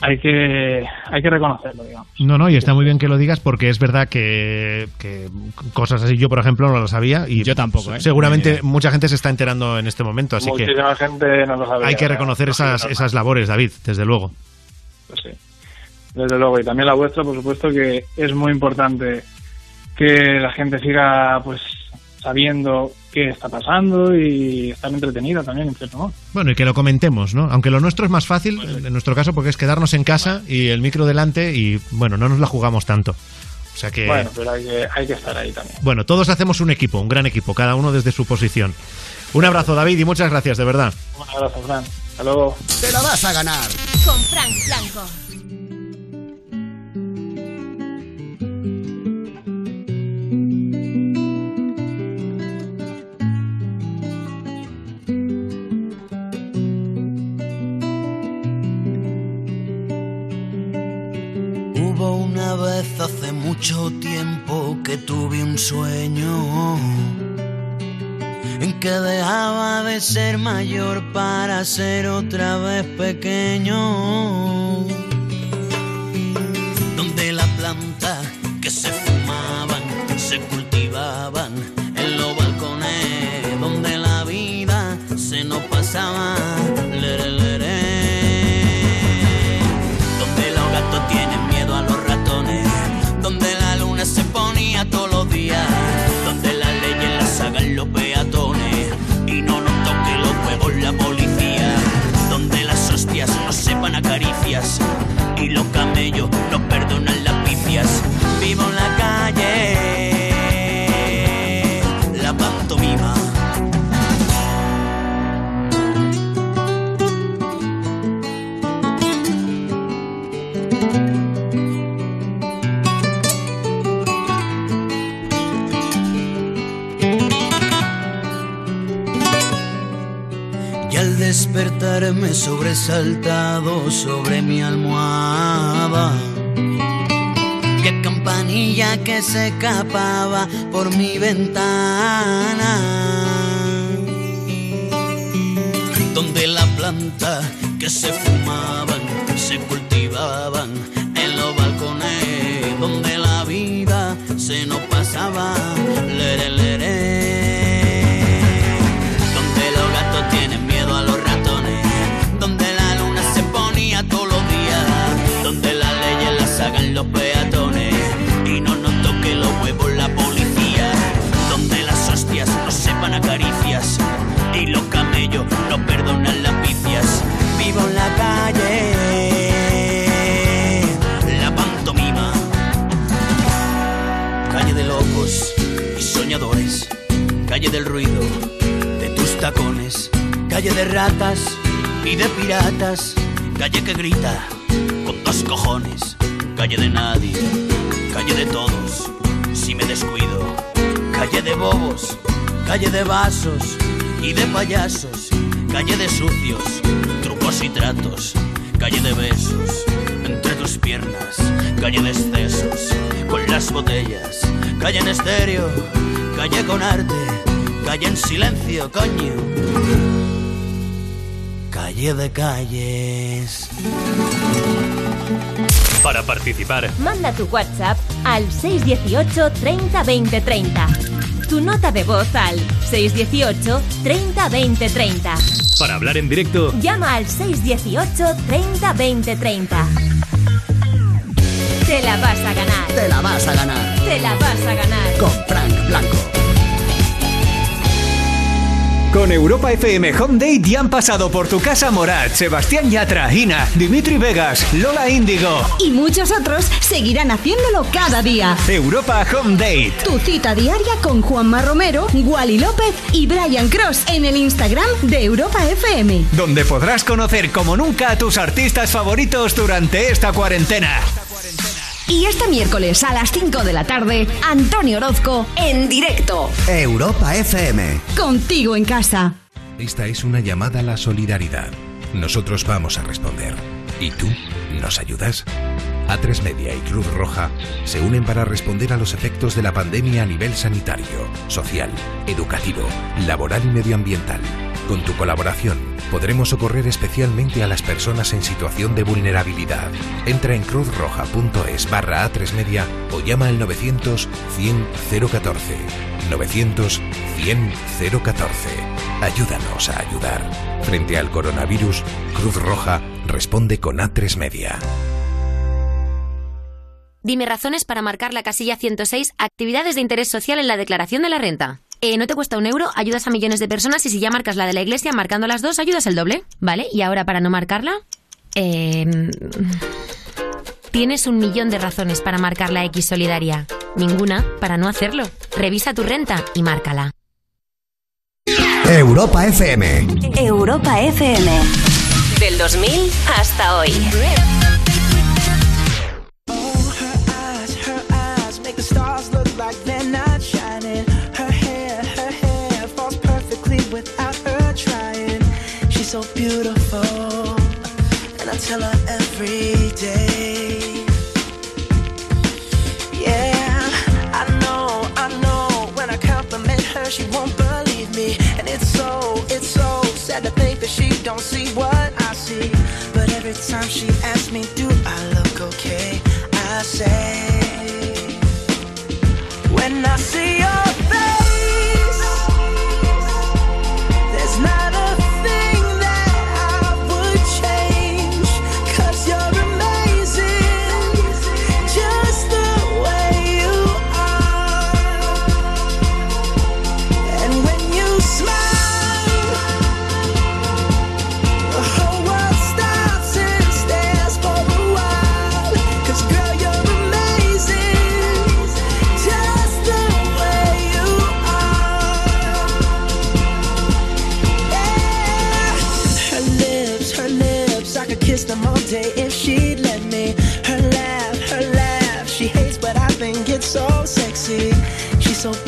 hay que hay que reconocerlo, digamos. No, no, y está muy bien que lo digas porque es verdad que, que cosas así yo, por ejemplo, no lo sabía y yo tampoco, ¿eh? Seguramente idea. mucha gente se está enterando en este momento, así que Muchísima gente no lo sabe. hay que reconocer esas, esas labores, David, desde luego. Pues sí, desde luego. Y también la vuestra, por supuesto, que es muy importante que la gente siga pues sabiendo qué está pasando y estar entretenida también, en cierto modo. Bueno, y que lo comentemos, ¿no? Aunque lo nuestro es más fácil, en nuestro caso, porque es quedarnos en casa y el micro delante y, bueno, no nos la jugamos tanto. O sea que, Bueno, pero hay que, hay que estar ahí también. bueno, todos hacemos un equipo, un gran equipo, cada uno desde su posición. Un abrazo, David, y muchas gracias, de verdad. Un abrazo, Fran. Hasta luego. Te la vas a ganar. Con Frank Blanco. Mucho tiempo que tuve un sueño en que dejaba de ser mayor para ser otra vez pequeño. Donde las plantas que se fumaban despertarme sobresaltado sobre mi almohada. Qué campanilla que se escapaba por mi ventana. Donde la planta que se fumaban del ruido de tus tacones. Calle de ratas y de piratas. Calle que grita con dos cojones. Calle de nadie. Calle de todos. Si me descuido. Calle de bobos. Calle de vasos y de payasos. Calle de sucios. Trucos y tratos. Calle de besos entre tus piernas. Calle de excesos con las botellas. Calle en estéreo. Calle con arte. Calle en silencio, coño. Calle de calles. Para participar, Manda tu WhatsApp al 618 30 20 30. Tu nota de voz al 618 30 20 30. para hablar en directo, Llama al 618 30 20 30. Con Europa FM Home Date ya han pasado por tu casa Morat, Sebastián Yatra, Ina, Dimitri Vegas, Lola Índigo. Y muchos otros seguirán haciéndolo cada día. Europa Home Date. Tu cita diaria con Juanma Romero, Wally López y Brian Cross en el Instagram de Europa FM. Donde podrás conocer como nunca a tus artistas favoritos durante esta cuarentena. Y este miércoles a las 5 de la tarde, Antonio Orozco en directo. Europa FM. Contigo en casa. Esta es una llamada a la solidaridad. Nosotros vamos a responder. ¿Y tú nos ayudas? A3 Media y Cruz Roja se unen para responder a los efectos de la pandemia a nivel sanitario, social, educativo, laboral y medioambiental. Con tu colaboración podremos socorrer especialmente a las personas en situación de vulnerabilidad. Entra en cruzroja.es barra A3 Media o llama al 900 100 014. 900 100 014. Ayúdanos a ayudar. Frente al coronavirus, Cruz Roja responde con A3 Media. Dime razones para marcar la casilla 106, actividades de interés social en la declaración de la renta. Eh, no te cuesta un euro, ayudas a millones de personas y si ya marcas la de la iglesia, marcando las dos, ayudas el doble. ¿Vale? Y ahora para no marcarla, eh, tienes un millón de razones para marcar la X solidaria. Ninguna para no hacerlo. Revisa tu renta y márcala. Europa FM. Europa FM. Del 2000 hasta hoy. So beautiful, and I tell her every day. Yeah, I know, I know. When I compliment her, she won't believe me, and it's so, it's so sad to think that she don't see what I see. But every time she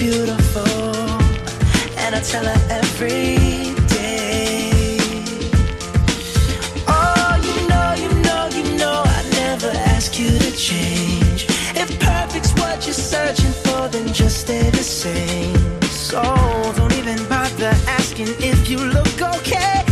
beautiful, and I tell her every day. Oh, you know, you know, you know, I never ask you to change. If perfect's what you're searching for, then just stay the same. So don't even bother asking if you look okay.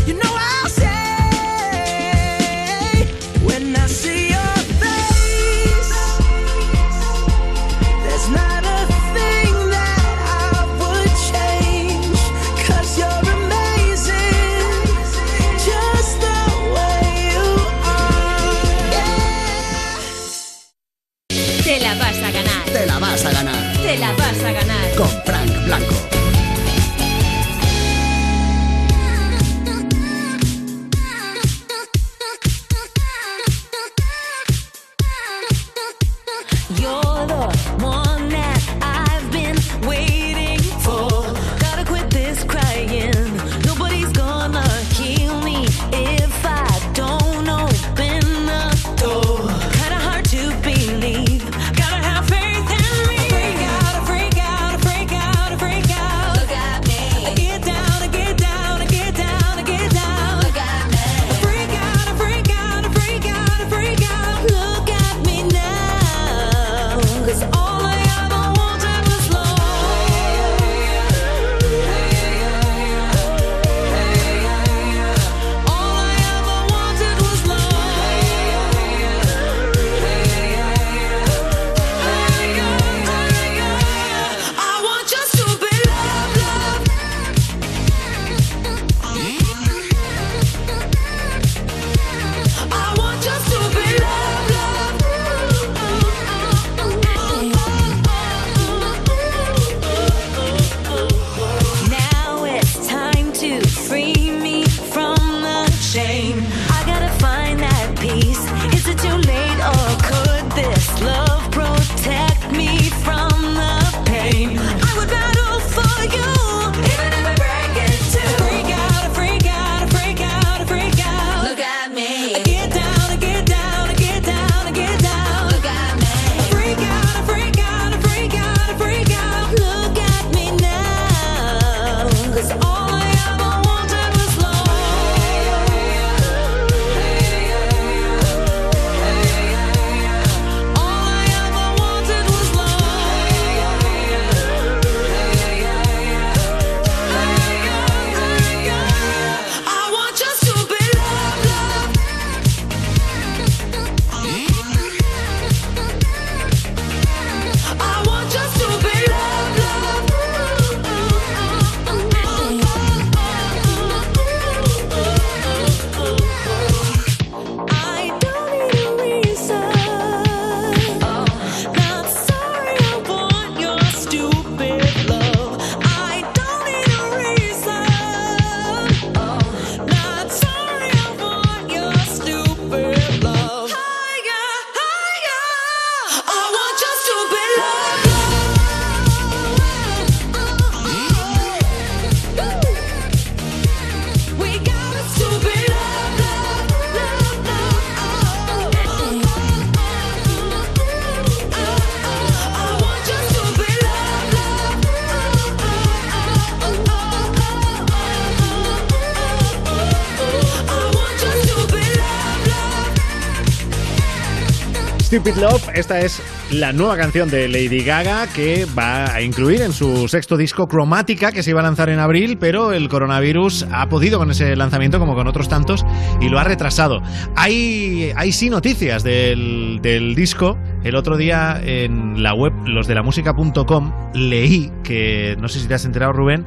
Stupid Love, esta es la nueva canción de Lady Gaga que va a incluir en su sexto disco Cromática que se iba a lanzar en abril, pero el coronavirus ha podido con ese lanzamiento como con otros tantos y lo ha retrasado. Hay, hay sí noticias del, del disco. El otro día en la web losdelamusica.com leí que, no sé si te has enterado Rubén,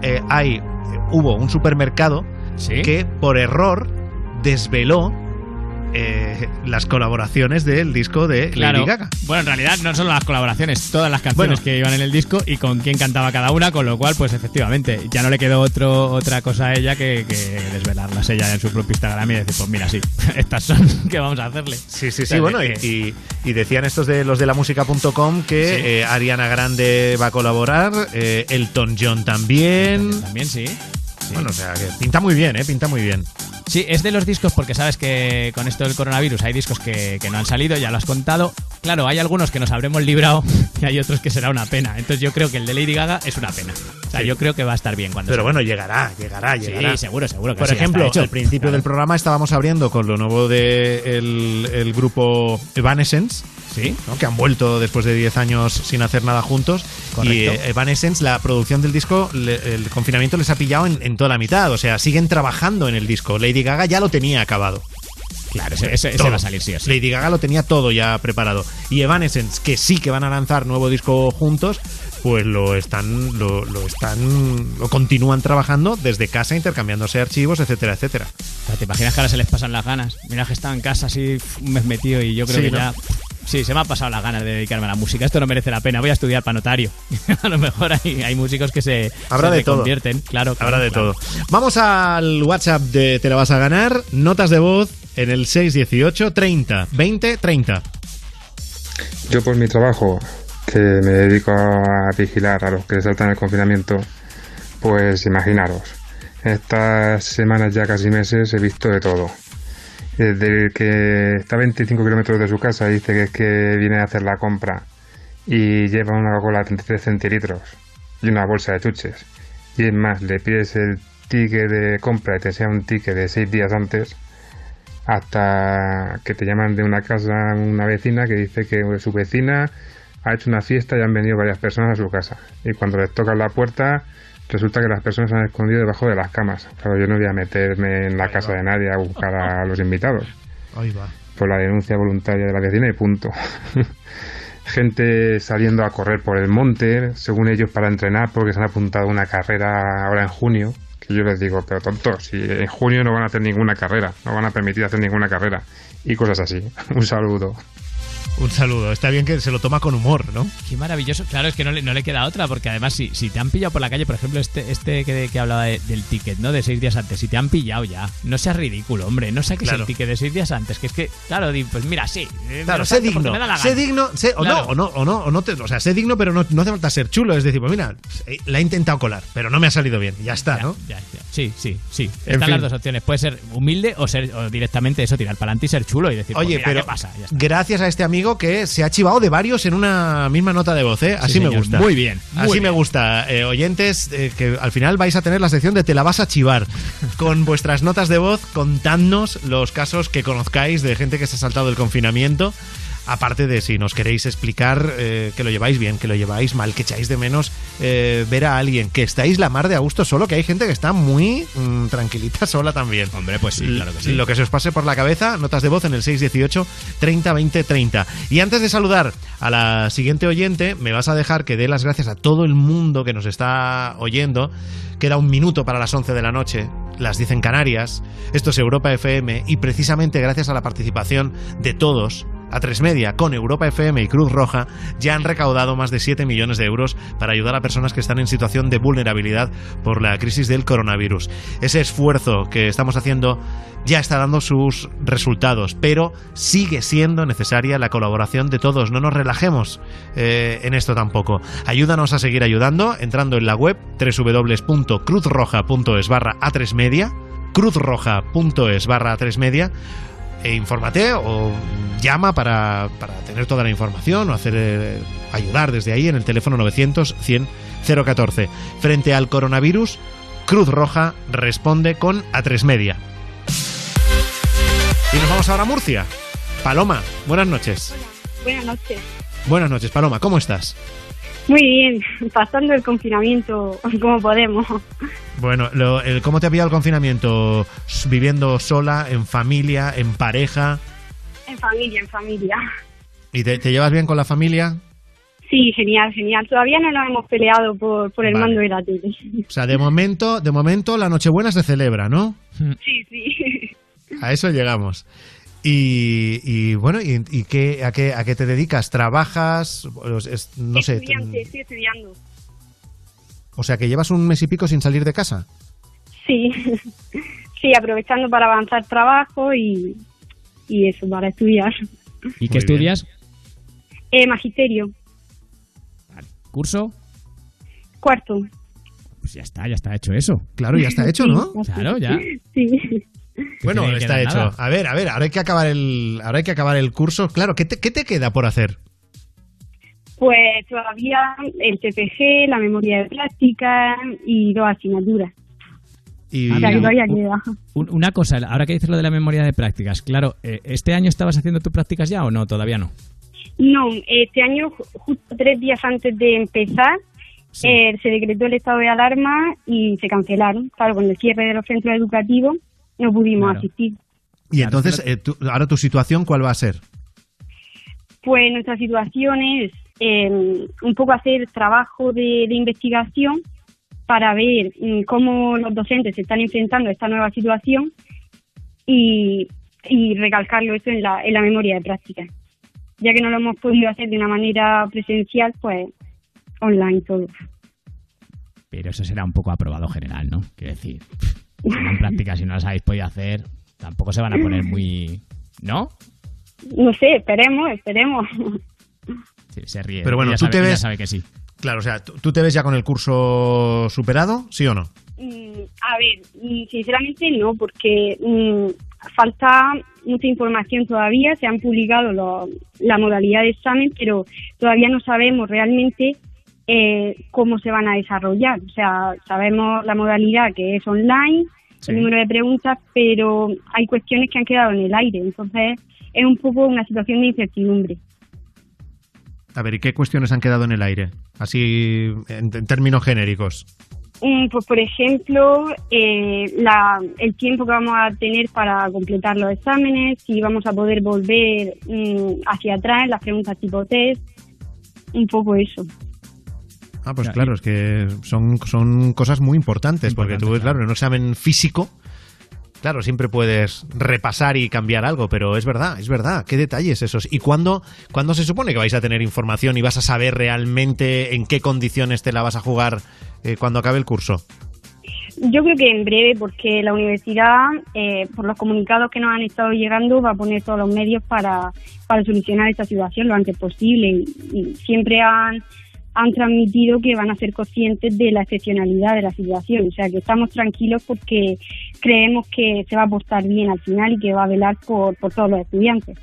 eh, hay, hubo un supermercado que por error desveló eh, las colaboraciones del disco de Claro. Lady Gaga. Bueno, en realidad no solo las colaboraciones, todas las canciones Bueno. que iban en el disco y con quién cantaba cada una, con lo cual, pues efectivamente, ya no le quedó otro, otra cosa a ella que, que desvelarlas ella en su propio Instagram y decir, pues mira, sí, estas son, ¿qué vamos a hacerle? Sí, sí, sí, bueno, y, y- y decían estos de los de la música.com que Sí. eh, Ariana Grande va a colaborar, eh, Elton John también. También sí. Bueno, o sea, que pinta muy bien, ¿eh? Pinta muy bien. Sí, es de los discos porque sabes que con esto del coronavirus hay discos que, que no han salido, ya lo has contado. Claro, hay algunos que nos habremos librado y hay otros que será una pena. Entonces yo creo que el de Lady Gaga es una pena. O sea, Sí. yo creo que va a estar bien cuando Pero salga. bueno, llegará, llegará, Sí, llegará. seguro, seguro que Por sí, ejemplo, al principio del programa estábamos abriendo con lo nuevo del el, el grupo Evanescence. Sí. ¿no? que han vuelto después de 10 años sin hacer nada juntos. Correcto. Y eh, Evanescence, la producción del disco, le- el confinamiento les ha pillado en, en toda la mitad. O sea, siguen trabajando en el disco. Lady Gaga ya lo tenía acabado. Claro, ese, ese- ese va a salir sí o sí. Lady Gaga lo tenía todo ya preparado. Y Evanescence, que sí que van a lanzar nuevo disco juntos, pues lo están, lo, lo están, lo continúan trabajando desde casa, intercambiándose archivos, etcétera, etcétera. O sea, ¿Te imaginas que ahora se les pasan las ganas? Mira que estaba en casa así un mes metido y yo creo Sí, que ¿no? ya... Sí, se me ha pasado las ganas de dedicarme a la música. Esto no merece la pena. Voy a estudiar para notario. a lo mejor hay, hay músicos que se, Habrá se de todo. reconvierten. Claro, Habrá de claro. todo. Vamos al WhatsApp de Te la vas a ganar. Notas de voz en el 618 30 20 30. Yo por mi trabajo, que me dedico a vigilar a los que saltan el confinamiento, pues imaginaros, estas semanas ya casi meses he visto de todo. Desde el que está a 25 kilómetros de su casa y dice que es que viene a hacer la compra y lleva una Coca-Cola de 33 centilitros y una bolsa de chuches. Y es más, le pides el ticket de compra y te sea un ticket de 6 días antes, hasta que te llaman de una casa una vecina que dice que su vecina ha hecho una fiesta y han venido varias personas a su casa. Y cuando les tocan la puerta, resulta que las personas se han escondido debajo de las camas. Claro, yo no voy a meterme en la casa de nadie a buscar a los invitados. Ahí va. Por la denuncia voluntaria de la vecina y punto. Gente saliendo a correr por el monte, según ellos, para entrenar porque se han apuntado a una carrera ahora en junio. Que yo les digo, pero tontos, si en junio no van a hacer ninguna carrera, no van a permitir hacer ninguna carrera. Y cosas así. Un saludo. Un saludo. Está bien que se lo toma con humor, ¿no? Qué maravilloso. Claro, es que no le, no le queda otra, porque además, si, si te han pillado por la calle, por ejemplo, este, este que, que hablaba de- del ticket, ¿no? De seis días antes, si te han pillado ya, no seas ridículo, hombre, no saques Claro. el ticket de seis días antes, que es que, claro, pues mira, sí. eh, Claro, sé digno. Sé digno, sé- o, Claro. no, o no, o no, o no te- o sea, sé digno, pero no, no hace falta ser chulo. Es decir, pues mira, eh, la he intentado colar, pero no me ha salido bien. Ya está, ¿no? Ya, ya. Sí, sí, sí. En Están fin. las dos opciones. Puede ser humilde o ser o directamente eso, tirar para adelante y ser chulo y decir, pues Oye, mira, pero ¿qué pasa? Ya está. gracias a este amigo que se ha chivado de varios en una misma nota de voz, ¿eh? Así Sí, me señor. gusta. Muy bien, muy Así bien. me gusta. Eh, oyentes, eh, que al final vais a tener la sección de Te la vas a chivar. Con vuestras notas de voz, contadnos los casos que conozcáis de gente que se ha saltado el confinamiento. Aparte de si nos queréis explicar eh, que lo lleváis bien, que lo lleváis mal, que echáis de menos eh, ver a alguien, que estáis la mar de a gusto solo, que hay gente que está muy mm, tranquilita sola también. Hombre, pues sí, claro que sí. Lo que se os pase por la cabeza, notas de voz en el 618 30 20 30. Y antes de saludar a la siguiente oyente, me vas a dejar que dé las gracias a todo el mundo que nos está oyendo. Queda un minuto para las 11 de la noche, las dicen Canarias. Esto es Europa FM y precisamente gracias a la participación de todos. A tres media, con Europa FM y Cruz Roja, ya han recaudado más de 7 millones de euros para ayudar a personas que están en situación de vulnerabilidad por la crisis del coronavirus. Ese esfuerzo que estamos haciendo ya está dando sus resultados, pero sigue siendo necesaria la colaboración de todos. No nos relajemos eh, en esto tampoco. Ayúdanos a seguir ayudando entrando en la web www.cruzroja.es barra a3 media, cruzroja.es barra a3 media e infórmate o llama para, para tener toda la información o hacer eh, ayudar desde ahí en el teléfono 900 100 014. Frente al coronavirus, Cruz Roja responde con A3 Media. Y nos vamos ahora a Murcia. Paloma, buenas noches. Buenas noches. Buenas noches, Paloma, ¿cómo estás? Muy bien, pasando el confinamiento como podemos. Bueno, lo- el- ¿cómo te ha pillado el confinamiento? ¿Viviendo sola, en familia, en pareja? En familia, en familia. ¿Y te, te llevas bien con la familia? Sí, genial, genial. Todavía no nos hemos peleado por, por el Vale. mando de la tele. O sea, de momento, de momento la Nochebuena se celebra, ¿no? Sí, sí. A eso llegamos. Y, y, bueno, ¿y, y qué, a, qué, a qué te dedicas? ¿Trabajas? Pues es- no sé. Estudiante, estoy estudiando. O sea, que llevas un mes y pico sin salir de casa. Sí, sí, aprovechando para avanzar trabajo y, y eso, para estudiar. ¿Y qué estudias? Eh, magisterio, ¿Curso? cuarto. Pues ya está, ya está hecho eso. Claro, ya está hecho, ¿no? Claro, ya. Sí. Bueno, está hecho. nada. A ver, a ver, ahora hay que acabar el, ahora hay que acabar el curso. Claro, ¿qué te, qué te queda por hacer? Pues todavía el TPG, la memoria de práctica y dos asignaturas. Y, O sea, que todavía queda. Un- Una cosa, ahora que dices lo de la memoria de prácticas, claro, eh, ¿este año estabas haciendo tus prácticas ya o no? Todavía no. No, este año, ju- justo tres días antes de empezar, eh, se decretó el estado de alarma y se cancelaron. Claro, con el cierre de los centros educativos no pudimos Claro. asistir. Y entonces, eh, tú- ahora tu situación, ¿cuál va a ser? Pues nuestra situación es eh, un poco hacer trabajo de, de investigación para ver mm, cómo los docentes se están enfrentando a esta nueva situación y, y recalcarlo eso en la, en la memoria de práctica. Ya que no lo hemos podido hacer de una manera presencial, pues online todo. Pero eso será un poco aprobado general, ¿no? Quiero decir, en práctica, si no las habéis podido hacer, tampoco se van a poner muy... ¿No? No sé, esperemos, esperemos. Sí, se ríe. Pero bueno, tú sabe, te ves- sabe que sí. Claro, o sea, ¿tú, te ves ya con el curso superado, sí o no? Mm, A ver, mm, sinceramente no, porque mm, falta mucha información todavía. Se han publicado lo- la modalidad de examen, pero todavía no sabemos realmente eh, cómo se van a desarrollar. O sea, sabemos la modalidad que es online, Sí. el número de preguntas, pero hay cuestiones que han quedado en el aire. Entonces, es un poco una situación de incertidumbre. A ver, ¿y qué cuestiones han quedado en el aire? Así, en, en términos genéricos. Mm, Pues, por ejemplo, eh, la- el tiempo que vamos a tener para completar los exámenes, si vamos a poder volver mm, hacia atrás las preguntas tipo test, un poco eso. Ah, pues claro, es que son, son cosas muy importantes, porque tú, claro, en un examen físico, claro, siempre puedes repasar y cambiar algo, pero es verdad, es verdad, qué detalles esos. ¿Y cuándo, cuándo se supone que vais a tener información y vas a saber realmente en qué condiciones te la vas a jugar eh, cuando acabe el curso? Yo creo que en breve, porque la universidad, eh, por los comunicados que nos han estado llegando, va a poner todos los medios para, para solucionar esta situación lo antes posible. Y, y siempre han, han transmitido que van a ser conscientes de la excepcionalidad de la situación. O sea, que estamos tranquilos porque creemos que se va a apostar bien al final y que va a velar por, por todos los estudiantes.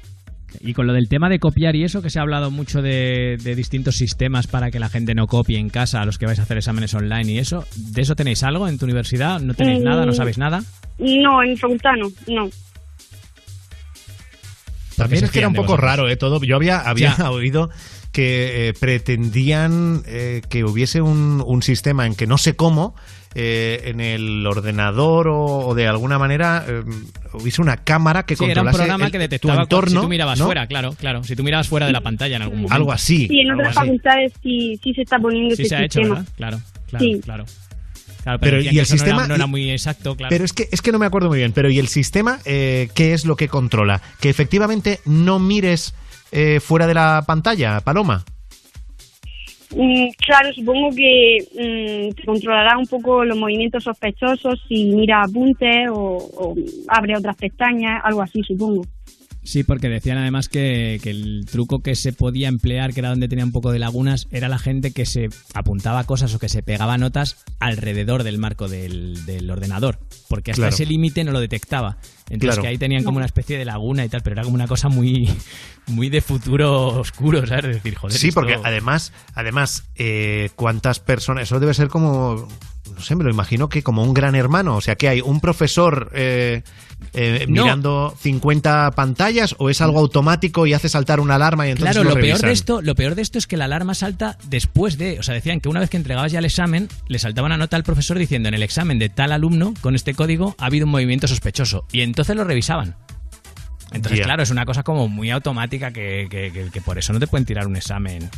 Y con lo del tema de copiar y eso, que se ha hablado mucho de, de distintos sistemas para que la gente no copie en casa a los que vais a hacer exámenes online y eso, ¿de eso tenéis algo en tu universidad? ¿No tenéis Mm. nada? ¿No sabéis nada? No, en mi facultad no, no. También es que era un poco vosotros. raro, ¿eh? Todo. Yo había, había Ya. oído que eh, pretendían eh, que hubiese un, un sistema en que no sé cómo, eh, en el ordenador o, o de alguna manera eh, hubiese una cámara que Sí, era un controlase programa el- que tu detectaba cu- entorno. si tú mirabas ¿no? fuera, claro, claro. Si tú mirabas fuera de la pantalla en algún momento. Algo así. Sí, en otras facultades sí, sí se está poniendo Sí este se ha hecho, sistema. ¿verdad? Claro, claro, Sí. claro. Claro, Pero, ¿y el eso no era- sistema? no era, muy exacto, claro. Pero es que, es que no me acuerdo muy bien. Pero ¿y el sistema eh, qué es lo que controla? Que efectivamente no mires eh, fuera de la pantalla, Paloma. Mm, claro, supongo que mm, te controlará un poco los movimientos sospechosos si mira apuntes o, o abre otras pestañas, algo así, supongo. Sí, porque decían además que, que el truco que se podía emplear, que era donde tenía un poco de lagunas, era la gente que se apuntaba cosas o que se pegaba notas alrededor del marco del, del ordenador, porque hasta Claro. ese límite no lo detectaba. Entonces Claro. que ahí tenían como una especie de laguna y tal, pero era como una cosa muy, muy de futuro oscuro, ¿sabes? Es decir, joder. sí, esto- porque además, además, eh, cuántas personas, eso debe ser como, no sé, me lo imagino que como un gran hermano, o sea, que hay un profesor eh, eh, No. mirando 50 pantallas o es algo automático y hace saltar una alarma y entonces Claro, lo, lo peor, de esto, lo peor de esto es que la alarma salta después de. O sea, decían que una vez que entregabas ya el examen, le saltaba una nota al profesor diciendo en el examen de tal alumno, con este código, ha habido un movimiento sospechoso. Y entonces lo revisaban. Entonces, claro, es una cosa como muy automática que, que- que- que por eso no te pueden tirar un examen.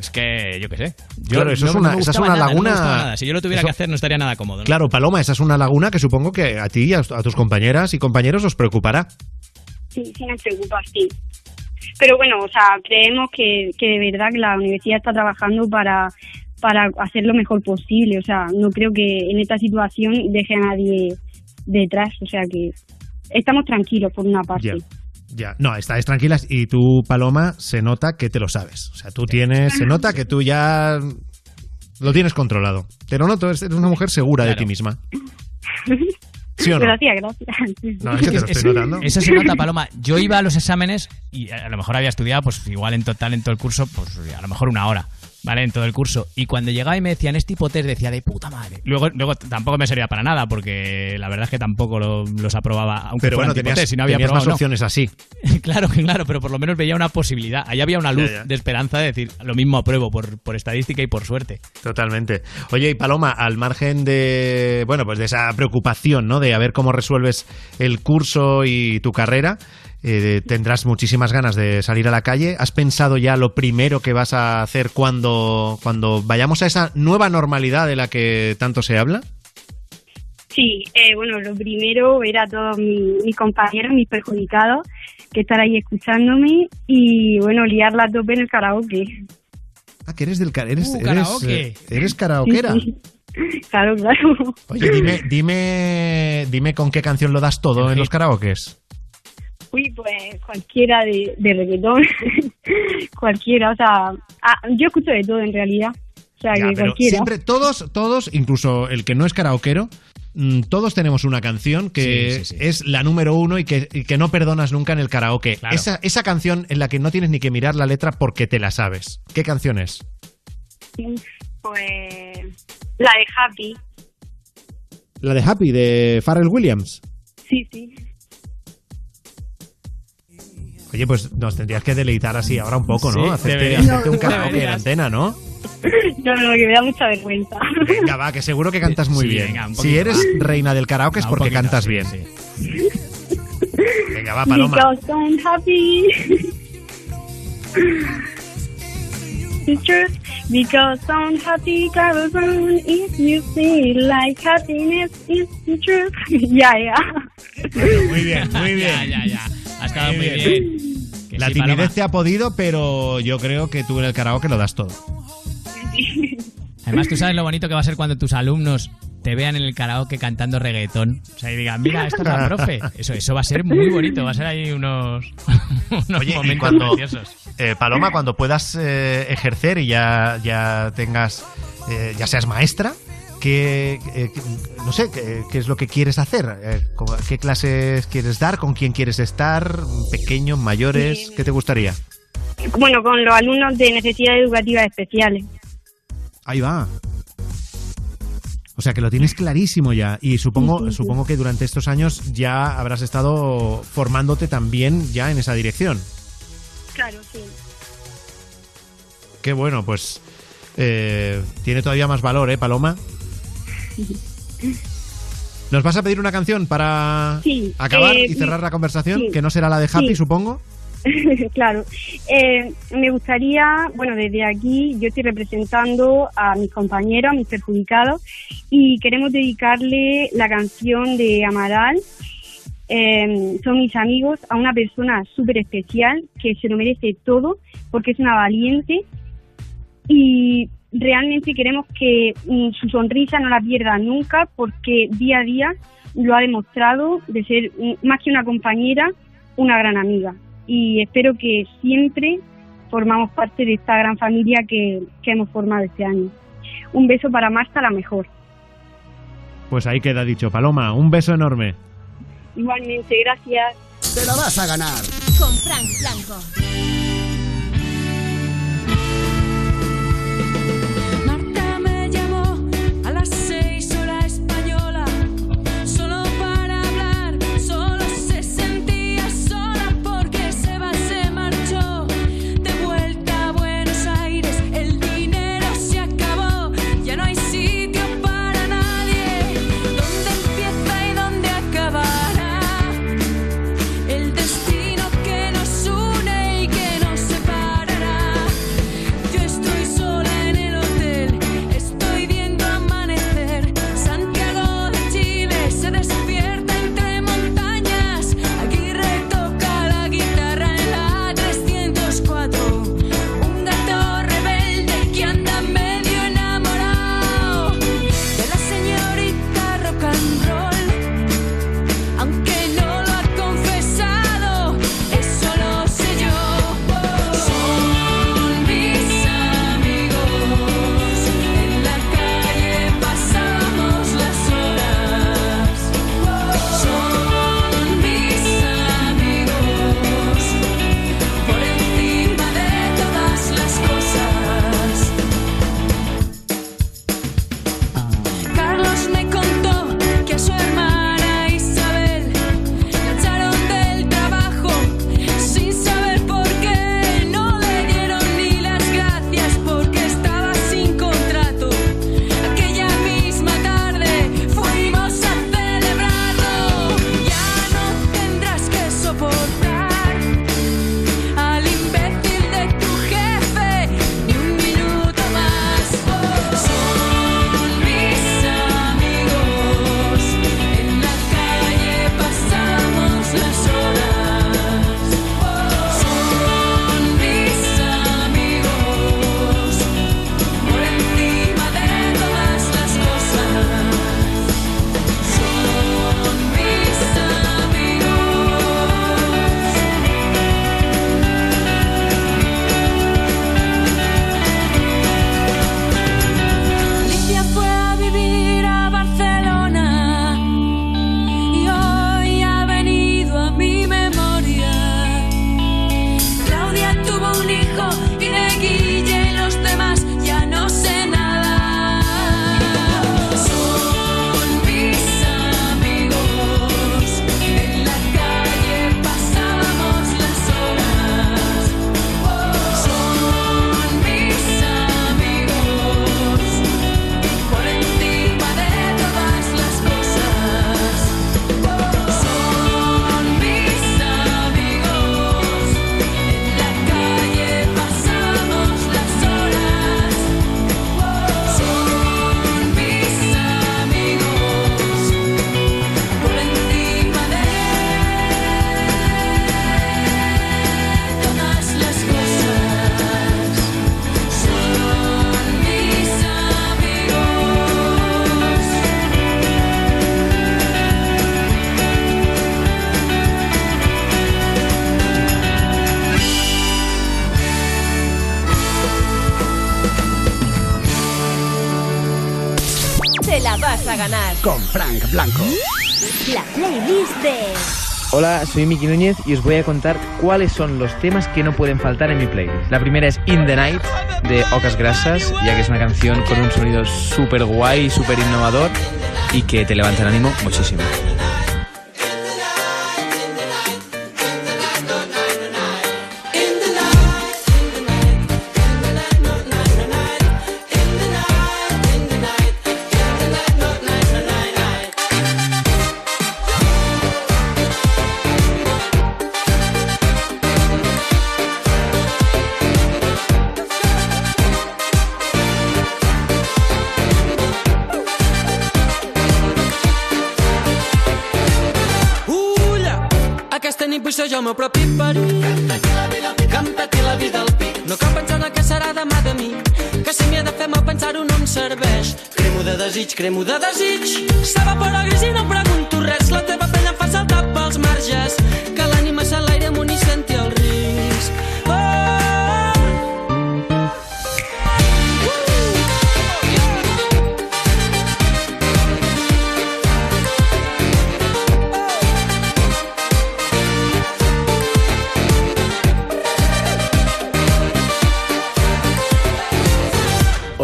Es que, yo qué sé. Yo Claro, eso no- es una- esa es una nada, laguna- nada. Si yo lo tuviera eso- que hacer, no estaría nada cómodo. ¿no? Claro, Paloma, esa es una laguna que supongo que a ti y a, a tus compañeras y compañeros os preocupará. Sí, sí me preocupa, sí. Pero bueno, o sea, creemos que, que de verdad que la universidad está trabajando para, para hacer lo mejor posible. O sea, no creo que en esta situación deje a nadie detrás. O sea que estamos tranquilos por una parte. Ya. Ya, no, estáis tranquilas y tú, Paloma, se nota que te lo sabes. O sea, tú tienes, se nota que tú ya lo tienes controlado. Te lo noto, eres una mujer segura de ti misma. ¿Sí o no? Gracias, gracias. No, es que te lo estoy notando. Eso se nota, Paloma. Yo iba a los exámenes y a lo mejor había estudiado, pues igual en total, en todo el curso, pues a lo mejor una hora. ¿Vale? En todo el curso. Y cuando llegaba y me decían este hipotés, decía de puta madre. Luego, luego tampoco me servía para nada, porque la verdad es que tampoco lo- los aprobaba, aunque Pero bueno, tenías, tipotés, si no había tenías más no. opciones así. claro, claro, pero por lo menos veía una posibilidad. Ahí había una luz Ya, ya. de esperanza de decir, lo mismo apruebo por, por estadística y por suerte. Totalmente. Oye, y Paloma, al margen de, bueno, pues de esa preocupación, ¿no? De a ver cómo resuelves el curso y tu carrera, eh, tendrás muchísimas ganas de salir a la calle. ¿Has pensado ya lo primero que vas a hacer cuando, cuando vayamos a esa nueva normalidad de la que tanto se habla? Sí, eh, bueno, lo primero era a todos mi- mis compañeros, mis perjudicados, que están ahí escuchándome y, bueno, liarla a tope en el karaoke. Ah, que eres del eres, Uh, eres, karaoke. eh, eres karaoquera. Sí, sí. Claro, claro. Oye, dime, dime, dime con qué canción lo das todo en los karaokes. Uy, pues cualquiera de, de reggaetón, cualquiera, o sea, ah, yo escucho de todo en realidad, o sea, Ya, que pero cualquiera. siempre todos, todos, incluso el que no es karaoquero, mm, todos tenemos una canción que Sí, sí, sí. es la número uno y que, y que no perdonas nunca en el karaoke. Claro. Esa, esa canción en la que no tienes ni que mirar la letra porque te la sabes. ¿Qué canción es? Pues la de Happy, La de Happy, de Pharrell Williams. sí, sí. Oye, pues nos tendrías que deleitar así ahora un poco, ¿no? Sí, hacerte, hacerte un karaoke en antena, ¿no? No, no, que me da mucha vergüenza. Venga, va, que seguro que cantas muy Sí, bien. venga, si eres va. reina del karaoke es Va, un porque poquito, cantas sí, bien. sí. Venga, va, Paloma. Because I'm happy. The truth, because I'm happy, corazón, if you feel like happiness is the truth. ya, ya. Muy bien, muy bien. Ya, ya, ya. Ha estado Muy bien. Que La sí, timidez Paloma. te ha podido, pero yo creo que tú en el karaoke lo das todo. Además, tú sabes lo bonito que va a ser cuando tus alumnos te vean en el karaoke cantando reggaetón. O sea, y digan, mira, esto es la profe. Eso, eso va a ser muy bonito. Va a ser ahí unos, unos Oye, momentos cuando, preciosos. eh, Paloma, cuando puedas eh, ejercer y ya, ya tengas, eh, ya seas maestra, ¿qué, eh, qué- no sé, qué, qué es lo que quieres hacer? Eh, ¿cómo- ¿Qué clases quieres dar? ¿Con quién quieres estar? ¿Pequeños, mayores? ¿Qué te gustaría? Bueno, con los alumnos de necesidades educativas especiales. Ahí va. O sea que lo tienes clarísimo ya. Y supongo, Sí, sí, sí. supongo que durante estos años ya habrás estado formándote también ya en esa dirección. Claro, sí. Qué bueno, pues eh, tiene todavía más valor, ¿eh, Paloma? ¿Nos vas a pedir una canción para Sí, acabar eh, y cerrar la conversación? sí. Que no será la de Happy, Sí. supongo. claro. Eh, me gustaría, bueno, desde aquí yo estoy representando a mis compañeros, a mis perjudicados, y queremos dedicarle la canción de Amaral, eh, Son mis amigos, a una persona súper especial que se lo merece todo porque es una valiente y realmente queremos que mm, su sonrisa no la pierda nunca porque día a día lo ha demostrado de ser mm, más que una compañera, una gran amiga. Y espero que siempre formamos parte de esta gran familia que, que hemos formado este año. Un beso para Marta, la mejor. Pues ahí queda dicho. Paloma, un beso enorme. Igualmente, gracias. Te la vas a ganar. Con Frank Blanco. Hola, soy Miki Núñez y os voy a contar cuáles son los temas que no pueden faltar en mi playlist. La primera es In the Night de Ocas Grasas, ya que es una canción con un sonido súper guay, súper innovador y que te levanta el ánimo muchísimo. El meu propi perill. Canta-te la vida al pic. No cal pensar en el que serà demà de mi. Que si m'hi he de fer mal pensar-ho no em serveix. Cremo de desig, cremo de desig. S'evapora gris i no pregunto res. La teva pell em fa saltar pels marges. Que l'ànima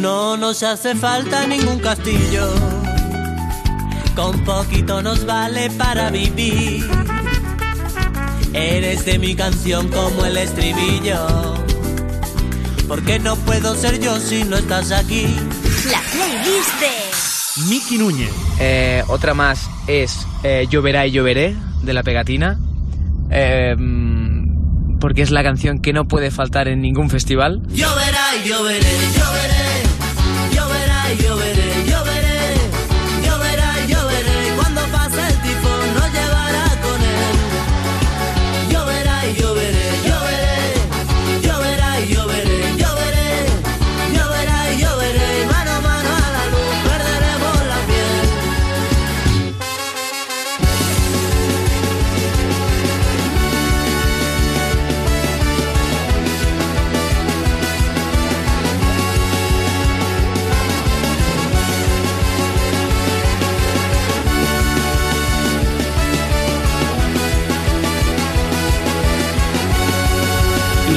No nos hace falta ningún castillo, con poquito nos vale para vivir. Eres de mi canción como el estribillo, porque no puedo ser yo si no estás aquí. La playlist de Miki Núñez. Eh, otra más es eh, Lloverá y lloveré de la pegatina, eh, mm, porque es la canción que no puede faltar en ningún festival. Lloverá y lloveré, lloveré,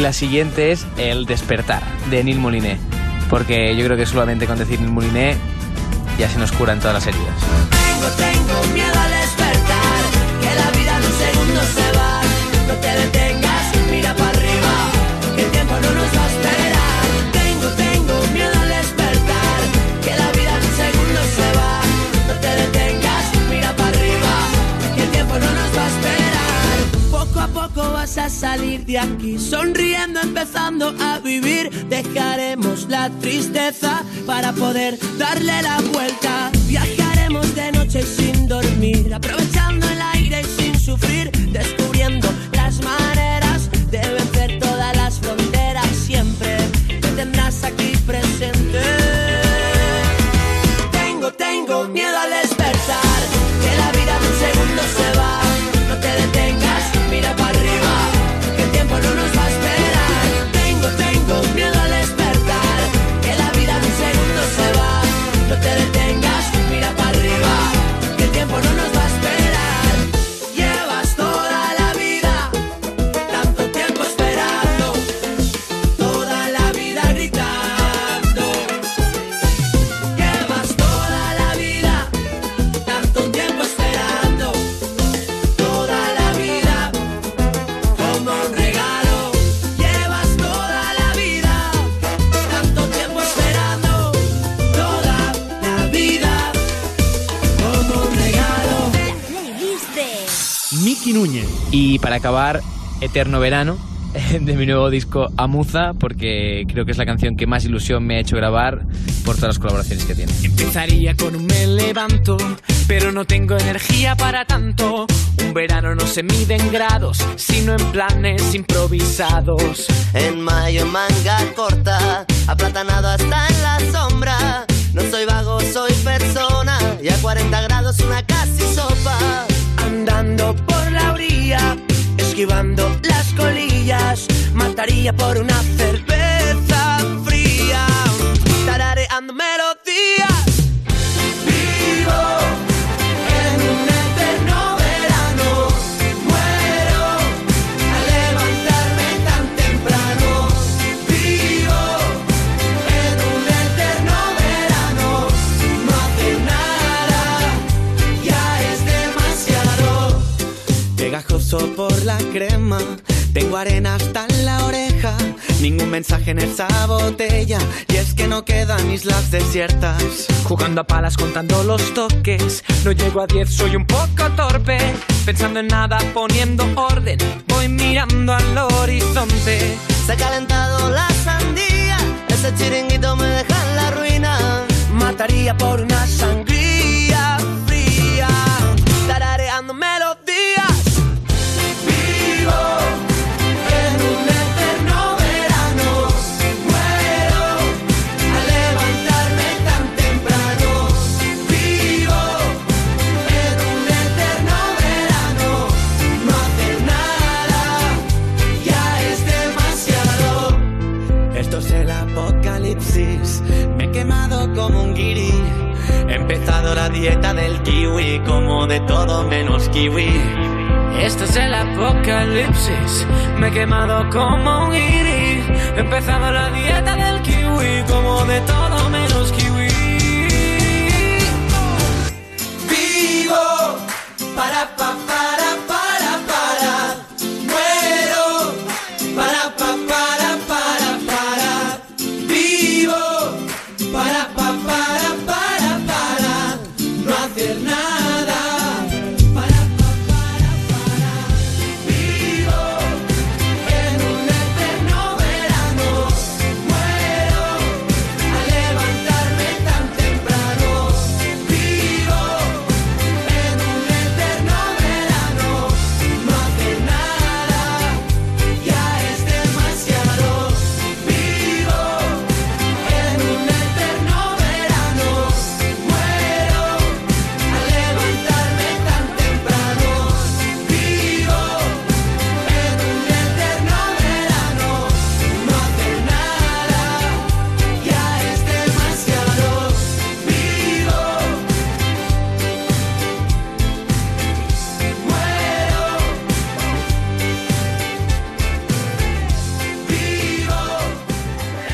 la siguiente es El despertar de Neil Moliné, porque yo creo que solamente con decir Neil Moliné ya se nos curan todas las heridas. Salir de aquí, sonriendo, empezando a vivir. Dejaremos la tristeza para poder darle la vuelta. Viajaremos de noche sin dormir, aprovechando el aire y sin sufrir, descubriendo las maneras de vencer todas las fronteras. Siempre te tendrás aquí presente. Tengo, tengo miedo al despertar, para acabar, Eterno Verano de mi nuevo disco Amuza, porque creo que es la canción que más ilusión me ha hecho grabar por todas las colaboraciones que tiene. Empezaría con un me levanto, pero no tengo energía para tanto. Un verano no se mide en grados, sino en planes improvisados. En mayo manga corta, aplatanado hasta en la sombra. No soy vago, soy persona. Y a 40 grados una casi sopa. Andando por la orilla, esquivando las colillas, mataría por una cerveza fría. Tarareando melodías. Vivo Por la crema, tengo arena hasta en la oreja. Ningún mensaje en esa botella, y es que no quedan islas desiertas. Jugando a palas, contando los toques. No llego a 10, soy un poco torpe. Pensando en nada, poniendo orden. Voy mirando al horizonte. Se ha calentado la sandía. Ese chiringuito me deja en la ruina. Mataría por una sangría empezado la dieta del kiwi, como de todo menos kiwi. Esto es el apocalipsis. Me he quemado como un guiri. He empezado la dieta del kiwi, como de todo menos kiwi. Vivo para pa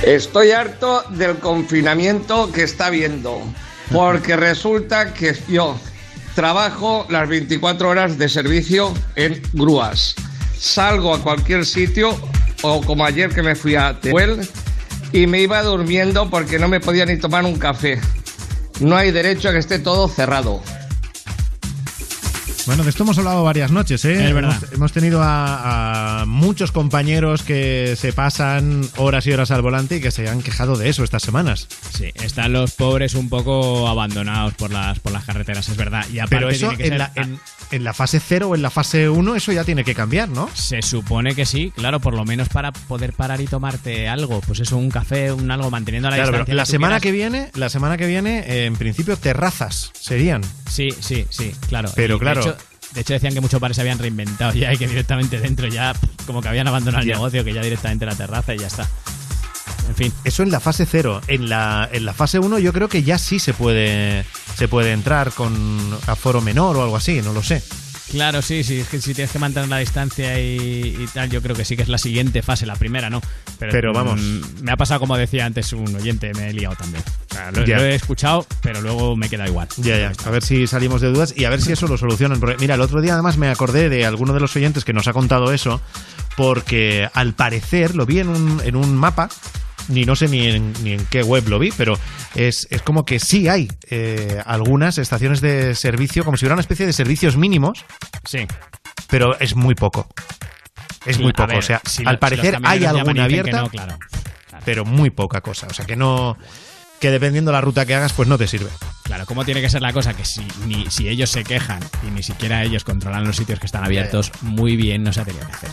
Estoy harto del confinamiento que está habiendo, porque resulta que yo trabajo las 24 horas de servicio en grúas. Salgo a cualquier sitio, o como ayer que me fui a Tehuel, y me iba durmiendo porque no me podía ni tomar un café. No hay derecho a que esté todo cerrado. Bueno, de esto hemos hablado varias noches, ¿eh? Es verdad. Hemos, hemos tenido a, a muchos compañeros que se pasan horas y horas al volante y que se han quejado de eso estas semanas. Sí, están los pobres un poco abandonados por las, por las carreteras, es verdad. Y aparte Pero eso tiene que en ser- la, en, en la fase 0 o en la fase 1 eso ya tiene que cambiar, ¿no? Se supone que sí, claro, por lo menos para poder parar y tomarte algo, pues eso, un café, un algo, manteniendo la Claro, pero distancia. la tú semana quieras. que viene, la semana que viene, eh, en principio terrazas serían. Sí, sí, sí, claro. Pero Y, claro- hecho, de hecho, decían que muchos bares se habían reinventado ya y que directamente dentro ya, como que habían abandonado el negocio, que ya directamente la terraza y ya está. En fin. Eso en la fase 0. En la, en la fase 1 yo creo que ya sí se puede, se puede entrar con aforo menor o algo así, no lo sé. Claro, sí, sí, es que si tienes que mantener la distancia y, y tal, yo creo que sí que es la siguiente fase, la primera, ¿no? Pero vamos. mm, me ha pasado como decía antes un oyente, me he liado también. O sea, lo, he escuchado, pero luego me queda igual. Ya, ya. A ver si salimos de dudas y a ver si eso lo solucionan. Porque, mira, el otro día además me acordé de alguno de los oyentes que nos ha contado eso, porque al parecer lo vi en un, en un mapa. Ni no sé ni en, ni en qué web lo vi, pero es, es como que sí hay eh, algunas estaciones de servicio, como si hubiera una especie de servicios mínimos. Sí. Pero es muy poco. Es muy poco. ver, o sea, si al lo- parecer hay alguna abierta, no, claro. pero muy poca cosa. O sea, que no. Que dependiendo la ruta que hagas, pues no te sirve. Claro, ¿cómo tiene que ser la cosa? Que si, ni, si ellos se quejan y ni siquiera ellos controlan los sitios que están abiertos, muy bien no se ha tenido que hacer.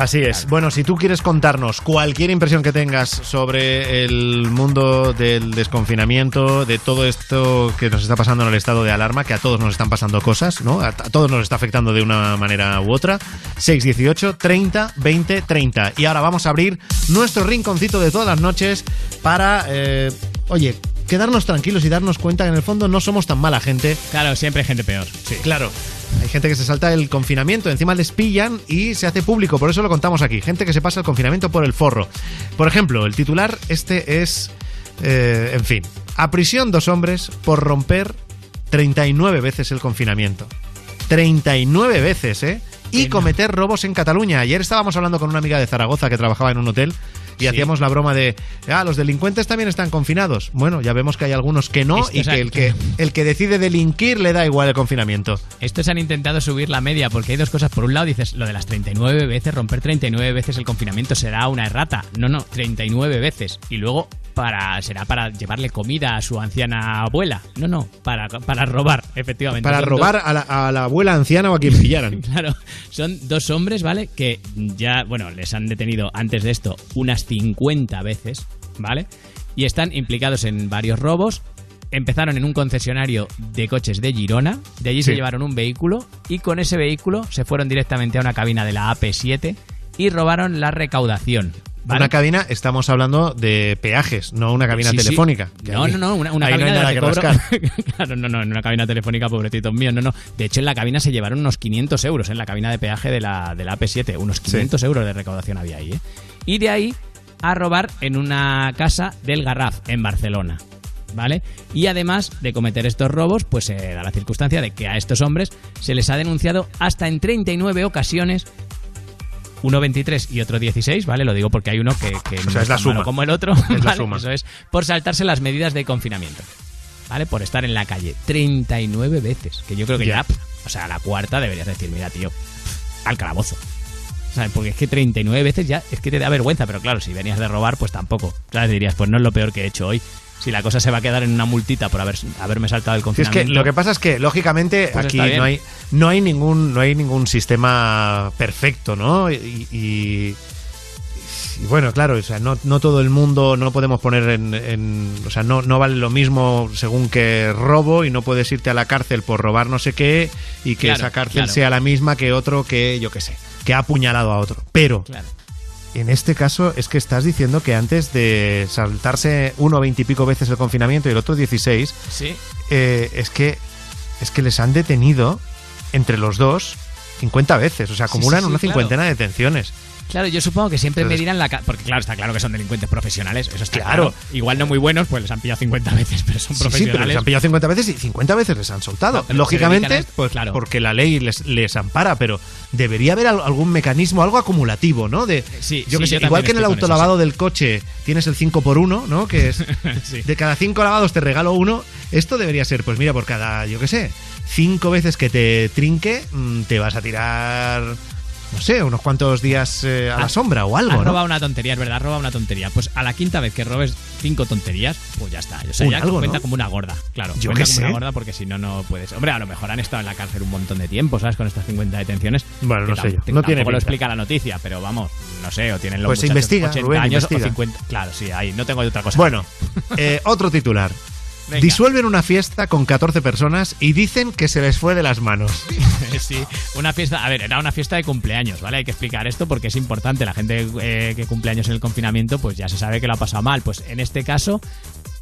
Así es. Bueno, si tú quieres contarnos cualquier impresión que tengas sobre el mundo del desconfinamiento, de todo esto que nos está pasando en el estado de alarma, que a todos nos están pasando cosas, ¿no? A, todos nos está afectando de una manera u otra. 618 30 20 30. Y ahora vamos a abrir nuestro rinconcito de todas las noches para, eh, oye, quedarnos tranquilos y darnos cuenta que en el fondo no somos tan mala gente. Claro, siempre hay gente peor. Sí, claro. Hay gente que se salta el confinamiento, encima les pillan y se hace público, por eso lo contamos aquí. Gente que se pasa el confinamiento por el forro. Por ejemplo, el titular este es, eh, en fin, a prisión dos hombres por romper 39 veces el confinamiento. 39 veces, ¿eh? Y cometer robos en Cataluña. Ayer estábamos hablando con una amiga de Zaragoza que trabajaba en un hotel y hacíamos la broma de, ah, los delincuentes también están confinados. Bueno, ya vemos que hay algunos que no Esto y que el, que el que decide delinquir le da igual el confinamiento. Estos han intentado subir la media porque hay dos cosas. Por un lado dices, lo de las 39 veces, romper 39 veces el confinamiento será una errata. No, no, 39 veces. Y luego para será para llevarle comida a su anciana abuela. No, no, para, para robar, efectivamente. Para robar dos- a la, a la abuela anciana o a quien pillaran. Claro, son dos hombres, ¿vale? Que ya, bueno, les han detenido antes de esto unas 50 veces, ¿vale? Y están implicados en varios robos. Empezaron en un concesionario de coches de Girona, de allí se llevaron un vehículo y con ese vehículo se fueron directamente a una cabina de la AP7 y robaron la recaudación. ¿vale? Una cabina, estamos hablando de peajes, no una cabina Sí, telefónica. No, no, no, una, cabina no de que cobro- claro, no, no, en una cabina telefónica, pobrecitos míos, no, no. De hecho, en la cabina se llevaron unos 500 euros, en la cabina de peaje de la, de la AP7, unos 500 euros de recaudación había ahí, ¿eh? Y de ahí a robar en una casa del Garraf, en Barcelona. ¿Vale? Y además de cometer estos robos, pues se da la circunstancia de que a estos hombres se les ha denunciado hasta en 39 ocasiones uno 23 y otro 16, ¿vale? Lo digo porque hay uno que, que no sea, es la suma. como el otro. Es la suma. Eso es, por saltarse las medidas de confinamiento. ¿Vale? Por estar en la calle 39 veces. Que yo creo que ya, Ya. o sea, la cuarta deberías decir, mira, tío, al calabozo. ¿Sabes? Porque es que 39 veces ya es que te da vergüenza, pero claro, si venías de robar, pues tampoco. ¿Sabes? Dirías, pues no es lo peor que he hecho hoy. Si la cosa se va a quedar en una multita por haber, haberme saltado el Sí, es confinamiento. que lo que pasa es que lógicamente Pues aquí no hay no hay ningún no hay ningún sistema perfecto, ¿no? Y, y- y bueno, claro, o sea, no, no todo el mundo no lo podemos poner en, en- o sea, no, no vale lo mismo según que robo y no puedes irte a la cárcel por robar no sé qué y que Claro, esa cárcel claro. sea la misma que otro que yo qué sé, que ha apuñalado a otro. Pero Claro. en este caso es que estás diciendo que antes de saltarse uno veinte y pico veces el confinamiento y el otro 16, Sí. eh, es que es que les han detenido entre los dos 50 veces, o sea, acumulan sí, sí, una cincuentena de detenciones. Claro, yo supongo que siempre Entonces- me dirán la... ca- Porque claro, está claro que son delincuentes profesionales, eso está Claro. claro. Igual no muy buenos, pues les han pillado 50 veces, pero son Sí, sí, pero profesionales. les han pillado 50 veces y 50 veces les han soltado. No, Lógicamente, esto, pues claro. porque la ley les, les ampara, pero debería haber al- algún mecanismo, algo acumulativo, ¿no? De, Sí, yo sí, que sé, yo igual que en el autolavado del coche tienes el 5 por 1 ¿no? Que es Sí. de cada 5 lavados te regalo uno. Esto debería ser, pues mira, por cada, yo qué sé, 5 veces que te trinque, mm, te vas a tirar, no sé, unos cuantos días eh, a la sombra o algo, Has ¿no? robado una tontería, es verdad, robado una tontería. Pues a la quinta vez que robes cinco tonterías, pues ya está. O sea, Un ya algo, cuenta ¿no? como una gorda, claro. Yo cuenta como sé. una gorda porque si no, no puedes. Hombre, a lo mejor han estado en la cárcel un montón de tiempo, ¿sabes? Con estas 50 detenciones. Bueno, no sé yo. No tiene lo explica la noticia, pero vamos, no sé, o tienen los Pues se investiga, 80 Rubén, años investiga. o 50. Claro, sí, ahí, no tengo otra cosa. Bueno, eh, otro titular. Venga. Disuelven una fiesta con 14 personas y dicen que se les fue de las manos. sí, una fiesta, a ver, era una fiesta de cumpleaños, ¿vale? Hay que explicar esto porque es importante. La gente eh, que cumple años en el confinamiento, pues ya se sabe que lo ha pasado mal. Pues en este caso,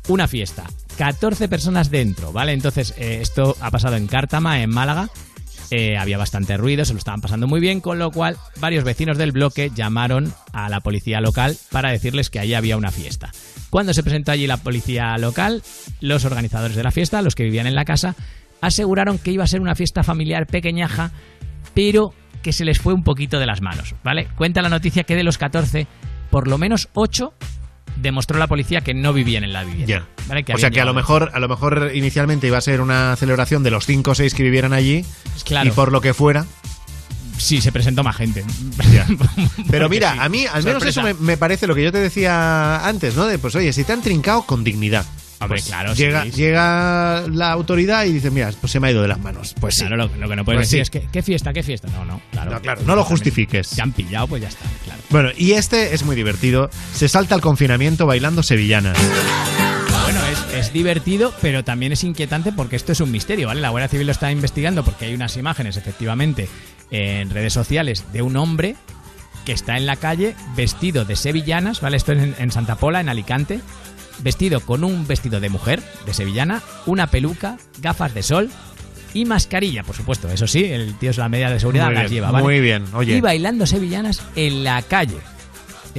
una fiesta, 14 personas dentro, ¿vale? Entonces, eh, esto ha pasado en Cártama, en Málaga. Eh, había bastante ruido, se lo estaban pasando muy bien, con lo cual varios vecinos del bloque llamaron a la policía local para decirles que allí había una fiesta. Cuando se presentó allí la policía local, los organizadores de la fiesta, los que vivían en la casa, aseguraron que iba a ser una fiesta familiar pequeñaja, pero que se les fue un poquito de las manos, ¿vale? Cuenta la noticia que de los 14, por lo menos 8 demostró la policía que no vivían en la vivienda. Ya. ¿vale? Que o sea que a lo mejor, a lo mejor inicialmente iba a ser una celebración de los 5 o 6 que vivieran allí Claro. y por lo que fuera. si se presentó más gente. Pero mira, sí, a mí al menos sorpresa. eso me, me parece lo que yo te decía antes, ¿no? De pues oye, si te han trincado con dignidad. Hombre, Pues claro, llega, sí, sí. llega la autoridad y dice, mira, pues se me ha ido de las manos. Pues sí. Claro, lo, lo que no puedes Pues decir sí. es que, ¿qué fiesta, qué fiesta? No, no, claro. No, claro, no lo justifiques. Te han pillado, pues ya está, claro. Bueno, y este es muy divertido. Se salta al confinamiento bailando sevillanas. Bueno, es, es divertido, pero también es inquietante porque esto es un misterio, ¿vale? La Guardia Civil lo está investigando porque hay unas imágenes, efectivamente, en redes sociales de un hombre que está en la calle vestido de sevillanas, ¿vale? Esto es en, en Santa Pola, en Alicante. Vestido con un vestido de mujer, de sevillana, una peluca, gafas de sol y mascarilla, por supuesto. Eso sí, el tío es la medida de seguridad, Muy las bien, lleva, ¿vale? muy bien, oye. Y bailando sevillanas en la calle.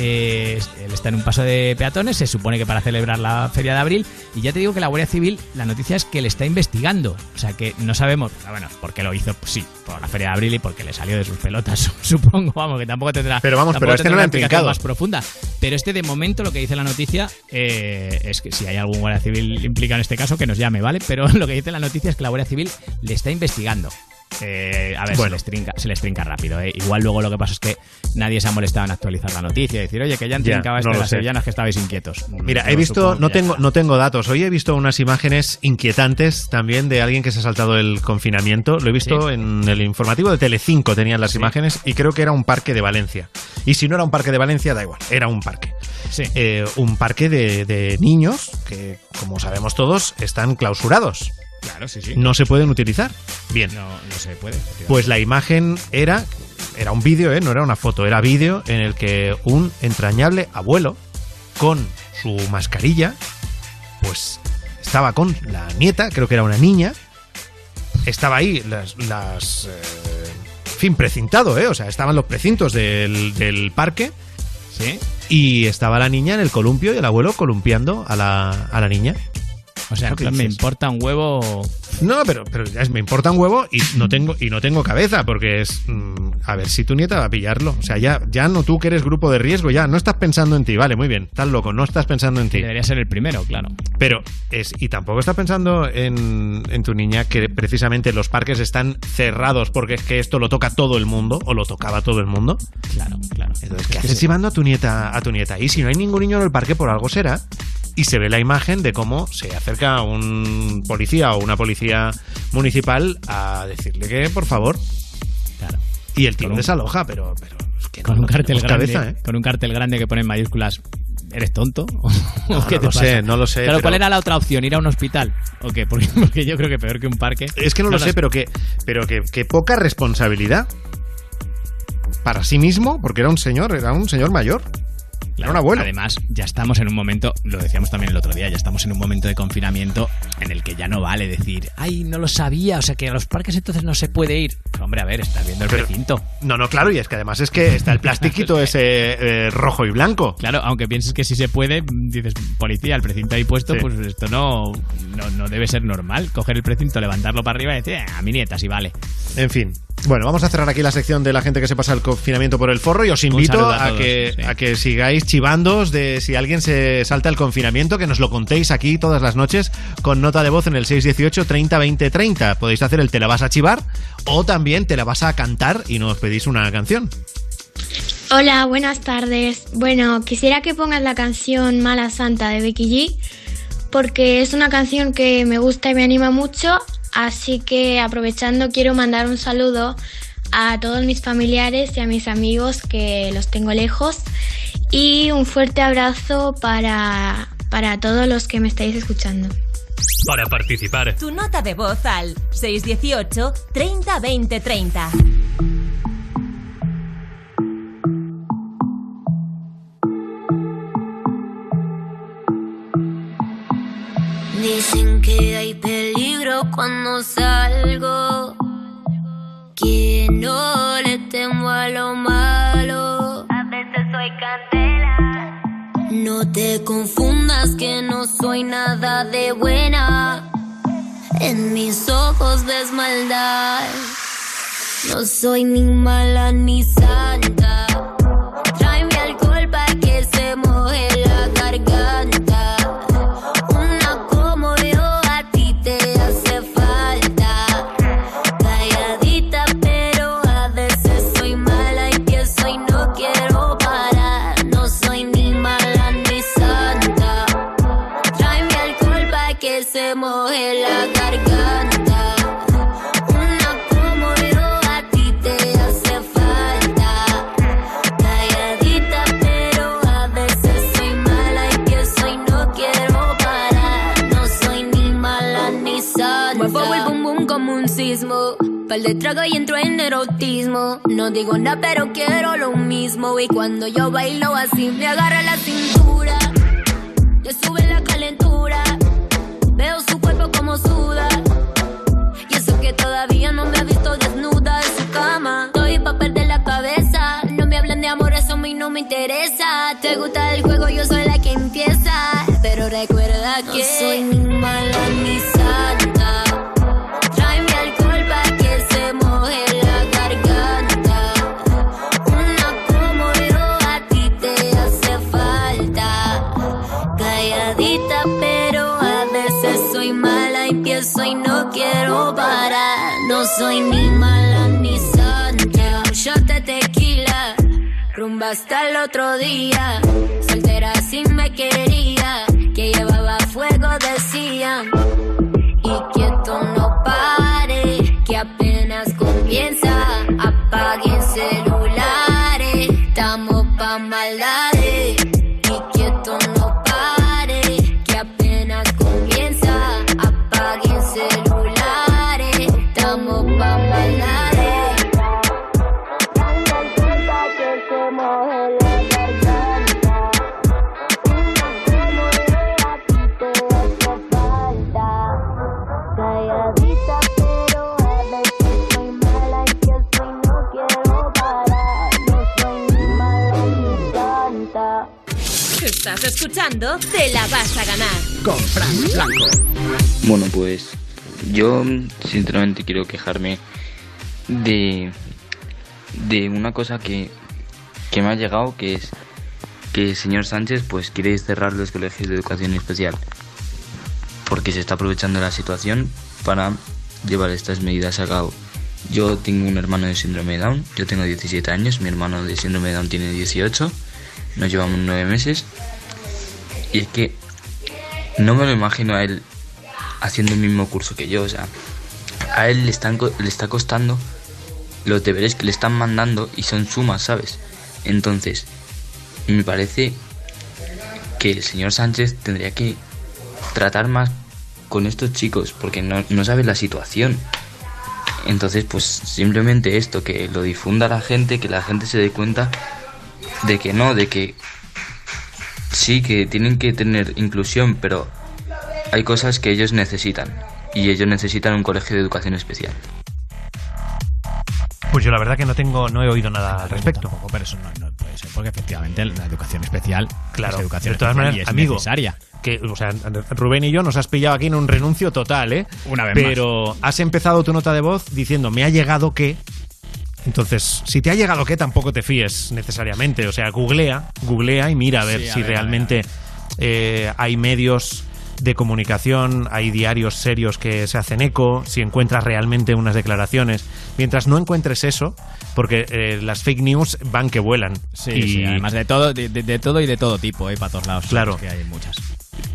Eh, él está en un paso de peatones, se supone que para celebrar la feria de abril, y ya te digo que la Guardia Civil, la noticia es que le está investigando, o sea que no sabemos, ah, bueno, por qué lo hizo, pues sí, por la feria de abril y porque le salió de sus pelotas, supongo, vamos, que tampoco tendrá, Pero vamos, pero este no lo han trincado. más profunda, pero este de momento lo que dice la noticia eh, es que si hay algún Guardia Civil implicado en este caso, que nos llame, ¿vale? Pero lo que dice la noticia es que la Guardia Civil le está investigando. Eh, a ver, Bueno. se, les trinca, se les trinca rápido. ¿eh? Igual luego lo que pasa es que nadie se ha molestado en actualizar la noticia y decir, oye, que ya han trincado no las sé. sevillanas que estabais inquietos. Mira, Yo he visto, no tengo, no tengo datos. Hoy he visto unas imágenes inquietantes también de alguien que se ha saltado el confinamiento. Lo he visto Sí. en el informativo de Telecinco, tenían las imágenes y creo que era un parque de Valencia. Y si no era un parque de Valencia, da igual, era un parque. Sí. Eh, un parque de, de niños que, como sabemos todos, están clausurados. Claro, sí, sí. No se pueden utilizar. Bien. No, no se puede. Pues la imagen era, era un vídeo, ¿eh? no era una foto, era vídeo en el que un entrañable abuelo con su mascarilla, pues estaba con la nieta, creo que era una niña, estaba ahí las, las eh, en fin, precintado, ¿eh? o sea, estaban los precintos del, del parque. Sí. Y estaba la niña en el columpio y el abuelo columpiando a la, a la niña. O sea, en ¿Qué plan, me importa un huevo. No, pero, pero ya es- me importa un huevo y no tengo, y no tengo cabeza, porque es. mm, a ver si tu nieta va a pillarlo. O sea, ya, ya no tú que eres grupo de riesgo, ya no estás pensando en ti, vale, muy bien, estás loco, no estás pensando en ti. Debería ser el primero, claro. Pero es. Y tampoco estás pensando en, en tu niña que precisamente los parques están cerrados porque es que esto lo toca todo el mundo, o lo tocaba todo el mundo. Claro, claro. Entonces, ¿qué haces llevando a tu nieta a tu nieta? Y si no hay ningún niño en el parque, por algo será. Y se ve la imagen de cómo se acerca un policía o una policía municipal a decirle que, por favor. Claro. Y el tío desaloja, pero, pero es que Con no- un cartel grande. cabeza, ¿eh? Con un cartel grande que pone en mayúsculas. ¿Eres tonto? ¿O No, qué no te lo pasa? sé, no lo sé, Claro, ¿cuál pero- era la otra opción? ¿Ir a un hospital? ¿O qué? Porque, porque yo creo que peor que un parque. Es que no, lo sé, pero que, pero que, que poca responsabilidad para sí mismo, porque era un señor, era un señor mayor. Era un abuelo. Además, ya estamos en un momento, lo decíamos también el otro día, ya estamos en un momento de confinamiento en el que ya no vale decir, ay, no lo sabía, o sea que a los parques entonces no se puede ir. Hombre, a ver, estás viendo el recinto. No, no, claro, y es que además es que está el plastiquito ese eh, rojo y blanco. Claro, aunque pienses que si se puede, dices, policía, el precinto ahí puesto, Sí. pues esto no, no, no debe ser normal. Coger el precinto, levantarlo para arriba y decir, "Eh, a mi nieta, sí vale. En fin. Bueno, vamos a cerrar aquí la sección de la gente que se pasa el confinamiento por el forro y os invito a a, todos, que, sí. a que sigáis chivándos de si alguien se salta el confinamiento, que nos lo contéis aquí todas las noches con nota de voz en el 618 30 20 30. Podéis hacer el te la vas a chivar o también te la vas a cantar y nos pedís una canción. Hola, buenas tardes. Bueno, quisiera que pongas la canción Mala Santa de Becky G porque es una canción que me gusta y me anima mucho, así que aprovechando quiero mandar un saludo a todos mis familiares y a mis amigos que los tengo lejos y un fuerte abrazo para, para todos los que me estáis escuchando. Para participar, Tu nota de voz al 618 30 20 30. Dicen que hay cuando salgo. Que no le temo a lo malo. A veces soy candela. No te confundas que no soy nada de buena. En mis ojos ves maldad. No soy ni mala ni santa. Par de trago y entro en erotismo. No digo nada, pero quiero lo mismo. Y cuando yo bailo así, me agarra la cintura. Le sube la calentura. Veo su cuerpo como suda. Y eso que todavía no me ha visto desnuda en su cama. Estoy pa' perder la cabeza. No me hablan de amor, eso a mí no me interesa. Te gusta el juego, yo soy la que empieza. Pero recuerda que soy ni mala ni soy ni mala ni santa. Un shot de tequila, rumba hasta el otro día. Soltera si me quería, que llevaba fuego decían. Y quieto no pare, que apenas comienza. Apaguen celulares, estamos pa' maldades. Estás escuchando Te la vas a ganar. Con Frank Blanco. Bueno, pues yo sinceramente quiero quejarme de, de una cosa que, que me ha llegado, que es que el señor Sánchez pues quiere cerrar los colegios de educación especial porque se está aprovechando la situación para llevar estas medidas a cabo. Yo tengo un hermano de síndrome de Down, yo tengo 17 años, mi hermano de síndrome de Down tiene 18, nos llevamos 9 meses y es que no me lo imagino a él haciendo el mismo curso que yo, o sea, a él le, están, le está costando los deberes que le están mandando y son sumas, ¿sabes? Entonces, me parece que el señor Sánchez tendría que tratar más con estos chicos porque no, no sabe la situación. Entonces, pues simplemente esto, que lo difunda la gente, que la gente se dé cuenta de que no, de que sí, que tienen que tener inclusión, pero hay cosas que ellos necesitan. Y ellos necesitan un colegio de educación especial. Pues yo la verdad que no tengo, no he oído nada al respecto. Tampoco, pero eso no, no puede ser, porque efectivamente la educación especial Claro, es educación de todas especial maneras, y es amigo, necesaria. que, o sea, Rubén y yo nos has pillado aquí en un renuncio total, ¿eh? Una vez Pero has empezado tu nota de voz diciendo, me ha llegado que... Entonces, si te ha llegado que, tampoco te fíes necesariamente. O sea, googlea, googlea y mira a ver Sí, a si ver, realmente eh, hay medios de comunicación, hay diarios serios que se hacen eco, si encuentras realmente unas declaraciones. Mientras no encuentres eso, porque eh, las fake news van que vuelan. Sí, Y- sí, además de todo, de, de- de todo y de todo tipo, ¿eh? para todos lados. Claro. que hay muchas.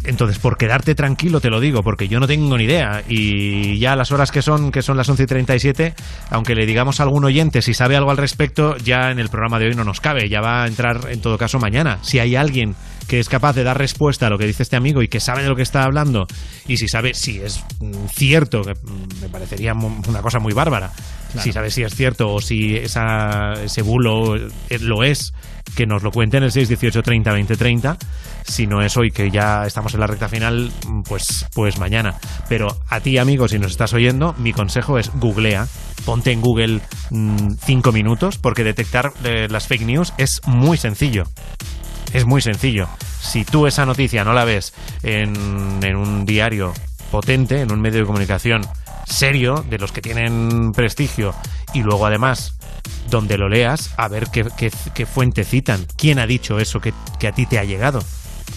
Entonces, por quedarte tranquilo, te lo digo, porque yo no tengo ni idea. Y ya las horas que son, que son las 11 y 37, aunque le digamos a algún oyente si sabe algo al respecto, ya en el programa de hoy no nos cabe. Ya va a entrar en todo caso mañana. Si hay alguien que es capaz de dar respuesta a lo que dice este amigo y que sabe de lo que está hablando, y si sabe si es mm, cierto, que mm, me parecería una cosa muy bárbara, Si sabe si es cierto o si esa, ese bulo eh, lo es, que nos lo cuente en el 618 30 20 30. Si no es hoy, que ya estamos en la recta final, mm, pues, pues mañana. Pero a ti, amigo, si nos estás oyendo, mi consejo es googlea. Ponte en Google mm, cinco minutos, porque detectar eh, las fake news es muy sencillo. Es muy sencillo. Si tú esa noticia no la ves en, en un diario potente, en un medio de comunicación serio, de los que tienen prestigio, y luego además donde lo leas, a ver qué, qué- qué fuente citan. ¿Quién ha dicho eso que, que a ti te ha llegado?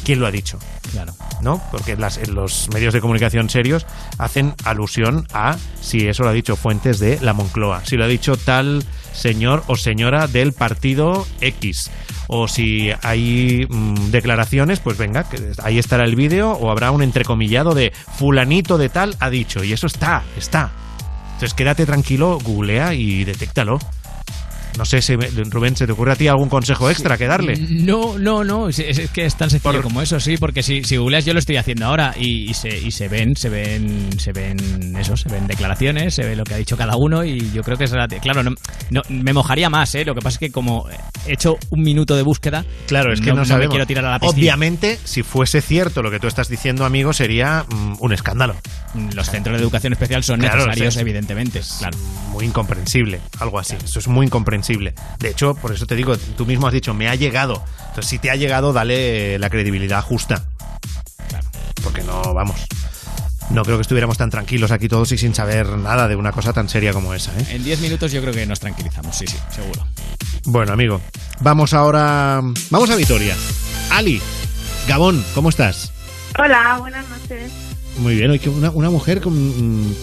¿Quién lo ha dicho? Claro. ¿No? Porque las, los medios de comunicación serios hacen alusión a si eso lo ha dicho fuentes de la Moncloa, si lo ha dicho tal señor o señora del partido X, o si hay mm, declaraciones, pues venga, que ahí estará el vídeo o habrá un entrecomillado de fulanito de tal ha dicho y eso está, está. Entonces quédate tranquilo, googlea y detéctalo. No sé, si, Rubén, ¿se te ocurre a ti algún consejo extra que darle? No, no, no, es, es que es tan sencillo como eso, sí, porque si, si googleas yo lo estoy haciendo ahora y, y se, y se ven, se ven, se ven eso, se ven declaraciones, se ve lo que ha dicho cada uno y yo creo que es claro, no, no- me mojaría más, ¿eh? Lo que pasa es que como he hecho un minuto de búsqueda, Claro, es que no, me sabemos. quiero tirar a la piscina. Obviamente, si fuese cierto lo que tú estás diciendo, amigo, sería mm, un escándalo. Los centros de educación especial son Claro, necesarios, evidentemente, claro. Muy incomprensible, algo así. Eso es muy incomprensible. De hecho, por eso te digo, tú mismo has dicho, me ha llegado. Entonces, si te ha llegado, dale la credibilidad justa. Porque no, vamos. No creo que estuviéramos tan tranquilos aquí todos y sin saber nada de una cosa tan seria como esa, ¿eh? En 10 minutos yo creo que nos tranquilizamos, sí, sí, seguro. Bueno, amigo, vamos ahora. Vamos a Vitoria. Ali, Gabón, ¿cómo estás? Hola, buenas noches. Muy bien, una, una mujer con, mm,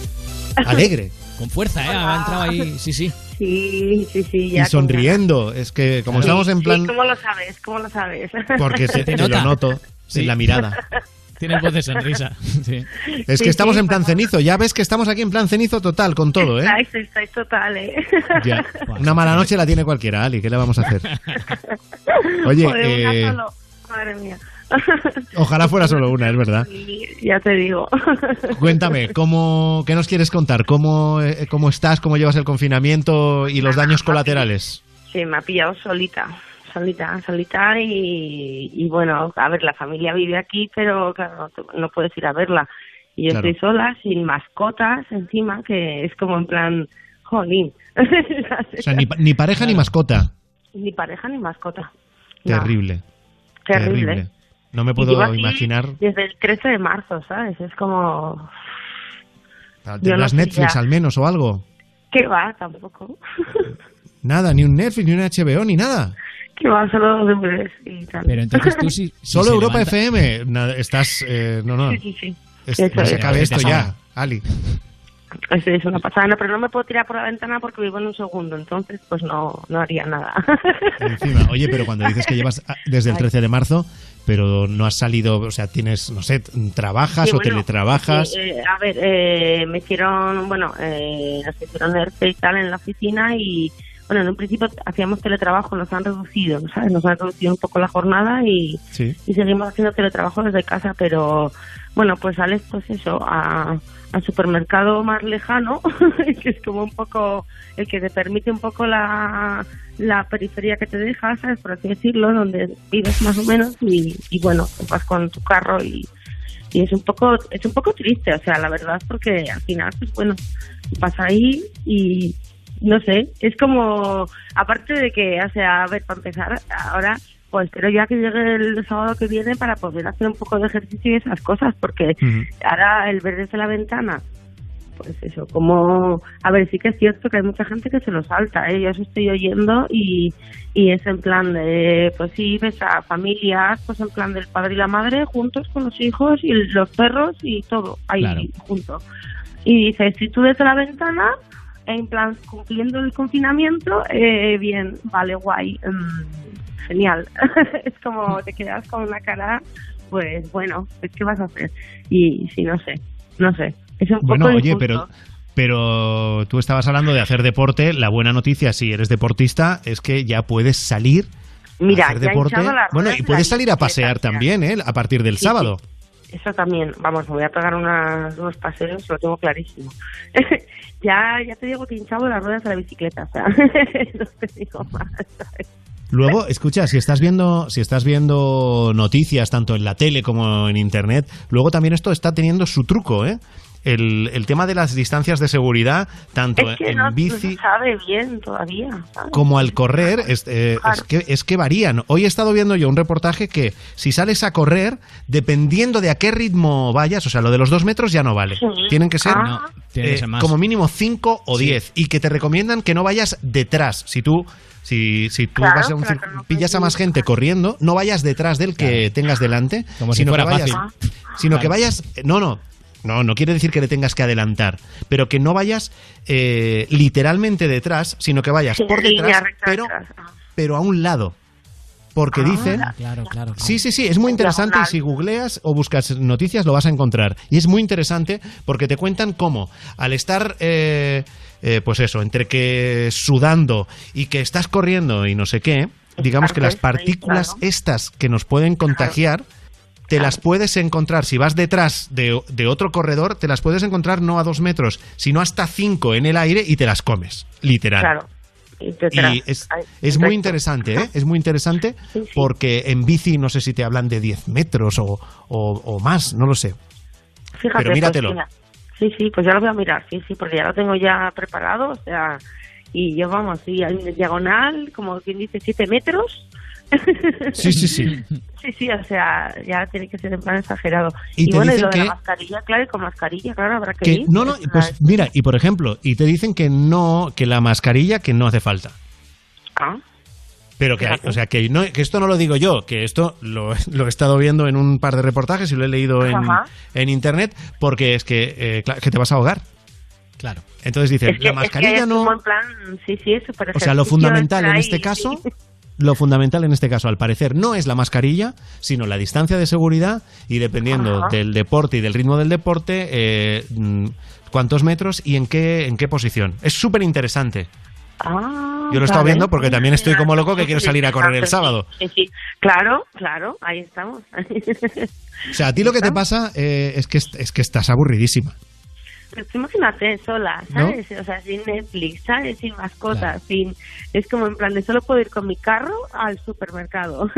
alegre Con fuerza, ¿eh? Ha entrado ahí, sí, sí. Sí, sí, sí, y ya. con sonriendo. Es que como estamos en plan. sí, ¿Cómo lo sabes? ¿Cómo lo sabes? Porque se, te lo noto Sí. en la mirada. Tienes voz de sonrisa. Sí. Es Sí, que estamos sí, en plan cenizo. Ya ves que estamos aquí en plan cenizo total con todo, ¿eh? Estáis, estáis total, ¿eh? Ya. Una mala noche la tiene cualquiera, Ali. ¿Qué le vamos a hacer? Oye, Joder, una eh, solo. Madre mía. ojalá fuera solo una, es verdad. Sí, ya te digo. Cuéntame, ¿cómo, ¿qué nos quieres contar? ¿Cómo, eh, ¿Cómo estás? ¿Cómo llevas el confinamiento y los daños colaterales? Sí, me ha pillado solita, solita, solita y, y bueno, a ver, la familia vive aquí, pero claro, no, no puedes ir a verla. Y yo Claro. estoy sola, sin mascotas encima, que es como en plan, jolín. O sea, ni, pa- ni pareja ni mascota. ni pareja ni mascota. No, Terrible. terrible. No me puedo así imaginar. Desde el 13 de marzo, ¿sabes? Es como, ¿Tendrás no Netflix ya. al menos o algo? ¿qué va? Tampoco. Nada, ni un Netflix, ni un HBO, ni nada. ¿Qué va? Solo deberes y tal. Pero entonces tú sí. si Solo se Europa levanta- FM. Nada, estás. eh, no, no. Sí, sí, sí. Es- no se acabe esto ya, Ali. Es, es una pasada, pero no me puedo tirar por la ventana porque vivo en un segundo, entonces pues no, no haría nada. Encima. Oye, pero cuando dices que llevas ah, desde el 13 de marzo, pero no has salido, o sea, tienes, no sé, ¿trabajas Sí, o bueno, teletrabajas? sí, eh, a ver, eh, me hicieron, bueno, eh, nos hicieron ERTE y tal en la oficina y, bueno, en un principio hacíamos teletrabajo, nos han reducido, ¿sabes? Nos han reducido un poco la jornada y, Sí. y seguimos haciendo teletrabajo desde casa, pero bueno, pues sales pues eso, a, al supermercado más lejano, que es como un poco el que te permite un poco la, la periferia que te deja, ¿sabes? Por así decirlo, donde vives más o menos y, y bueno, te vas con tu carro y, y es un poco es un poco triste, o sea, la verdad, porque al final, pues bueno, vas ahí y no sé, es como, aparte de que, o sea, a ver, para empezar, ahora pues espero ya que llegue el sábado que viene para poder hacer un poco de ejercicio y esas cosas, porque ahora el ver desde la ventana, pues eso, como, a ver, sí que es cierto que hay mucha gente que se lo salta, ¿eh? yo os estoy oyendo y, y es en plan de, pues sí, ves a familias, pues en plan del padre y la madre juntos con los hijos y los perros y todo ahí Claro. junto. Y dices, si tú desde la ventana, en plan cumpliendo el confinamiento, eh, bien, vale, guay, mm, genial. es como te quedas con una cara, pues bueno, pues, ¿qué vas a hacer? Y sí, no sé, no sé. Es un Bueno, poco oye, injusto. pero, pero tú estabas hablando de hacer deporte. La buena noticia, si eres deportista, es que ya puedes salir Mira, a hacer deporte. Bueno, y de puedes salir a pasear también, ¿eh? A partir del Sí, sábado. Eso también, vamos, me voy a pegar unas- unos paseos, lo tengo clarísimo. ya, ya te digo que hinchado las ruedas de la bicicleta, o sea, no te digo más. ¿sabes? Luego, escucha, si estás viendo, si estás viendo noticias tanto en la tele como en internet, luego también esto está teniendo su truco, ¿eh? El, el tema de las distancias de seguridad, tanto Es que en no, bici se sabe bien todavía. ¿sabes? como al correr, es, eh, es que, es que varían. Hoy he estado viendo yo un reportaje que si sales a correr, dependiendo de a qué ritmo vayas, o sea, lo de los dos metros ya no vale. Sí. Tienen que ser Ah. No, tiene que eh, ser más. como mínimo 5 o Sí. 10 y que te recomiendan que no vayas detrás. Si tú si, si tú Claro, vas a un claro, no pillas a más gente corriendo, no vayas detrás del que tengas delante, Como si sino fuera que vayas, fácil. sino que Claro. vayas, no, no. No, no quiere decir que le tengas que adelantar, pero que no vayas eh, literalmente detrás, sino que vayas Sí, por detrás, pero. Ah. pero a un lado. porque dicen... Claro, claro. Sí, sí, sí, es muy interesante y si googleas o buscas noticias lo vas a encontrar. Y es muy interesante porque te cuentan cómo al estar, eh, eh, pues eso, entre que sudando y que estás corriendo y no sé qué, digamos que las partículas estas que nos pueden contagiar, te las puedes encontrar, si vas detrás de, de otro corredor, te las puedes encontrar no a dos metros, sino hasta cinco en el aire y te las comes, literal. Claro. Y, es, Ay, es muy interesante, ¿eh? Es muy interesante porque en bici no sé si te hablan de 10 metros o, o- o más, no lo sé. Fíjate, Pero míratelo. pues. Sí, sí, pues ya lo voy a mirar, sí, sí, porque ya lo tengo ya preparado, o sea, y yo vamos, sí, en diagonal, como quien dice, siete metros. Sí, sí, sí. Sí, sí, o sea, ya tiene que ser en plan exagerado. Y Y, te bueno, y lo de que- la mascarilla, claro, y con mascarilla, claro, habrá que, Que, ir. no, no, pues mira, y por ejemplo, y te dicen que no, que la mascarilla que no hace falta. Ah. Pero que, hay- o sea, que, no, que esto no lo digo yo, que esto lo, lo he estado viendo en un par de reportajes y lo he leído en, internet, porque es que, eh, que te vas a ahogar. Claro. Entonces dicen, es que, la es que mascarilla es no... en plan, sí, sí, es súper O sea, lo fundamental en este caso, lo fundamental en este caso, al parecer, no es la mascarilla, sino la distancia de seguridad y dependiendo Ajá. del deporte y del ritmo del deporte, eh, mm, cuántos metros y en qué, en qué posición. Es súper interesante. Ah, Yo lo he estado vale. viendo porque también estoy como loco que quiero salir a correr el sábado. Sí, sí, claro, claro, ahí estamos. O sea, a ti lo que te pasa eh, es, que, es que estás aburridísima. Tú imagínate sola, ¿No? ¿sabes? O sea, sin Netflix, ¿sabes? Sin mascotas, sin... Es como en plan de solo puedo ir con mi carro al supermercado.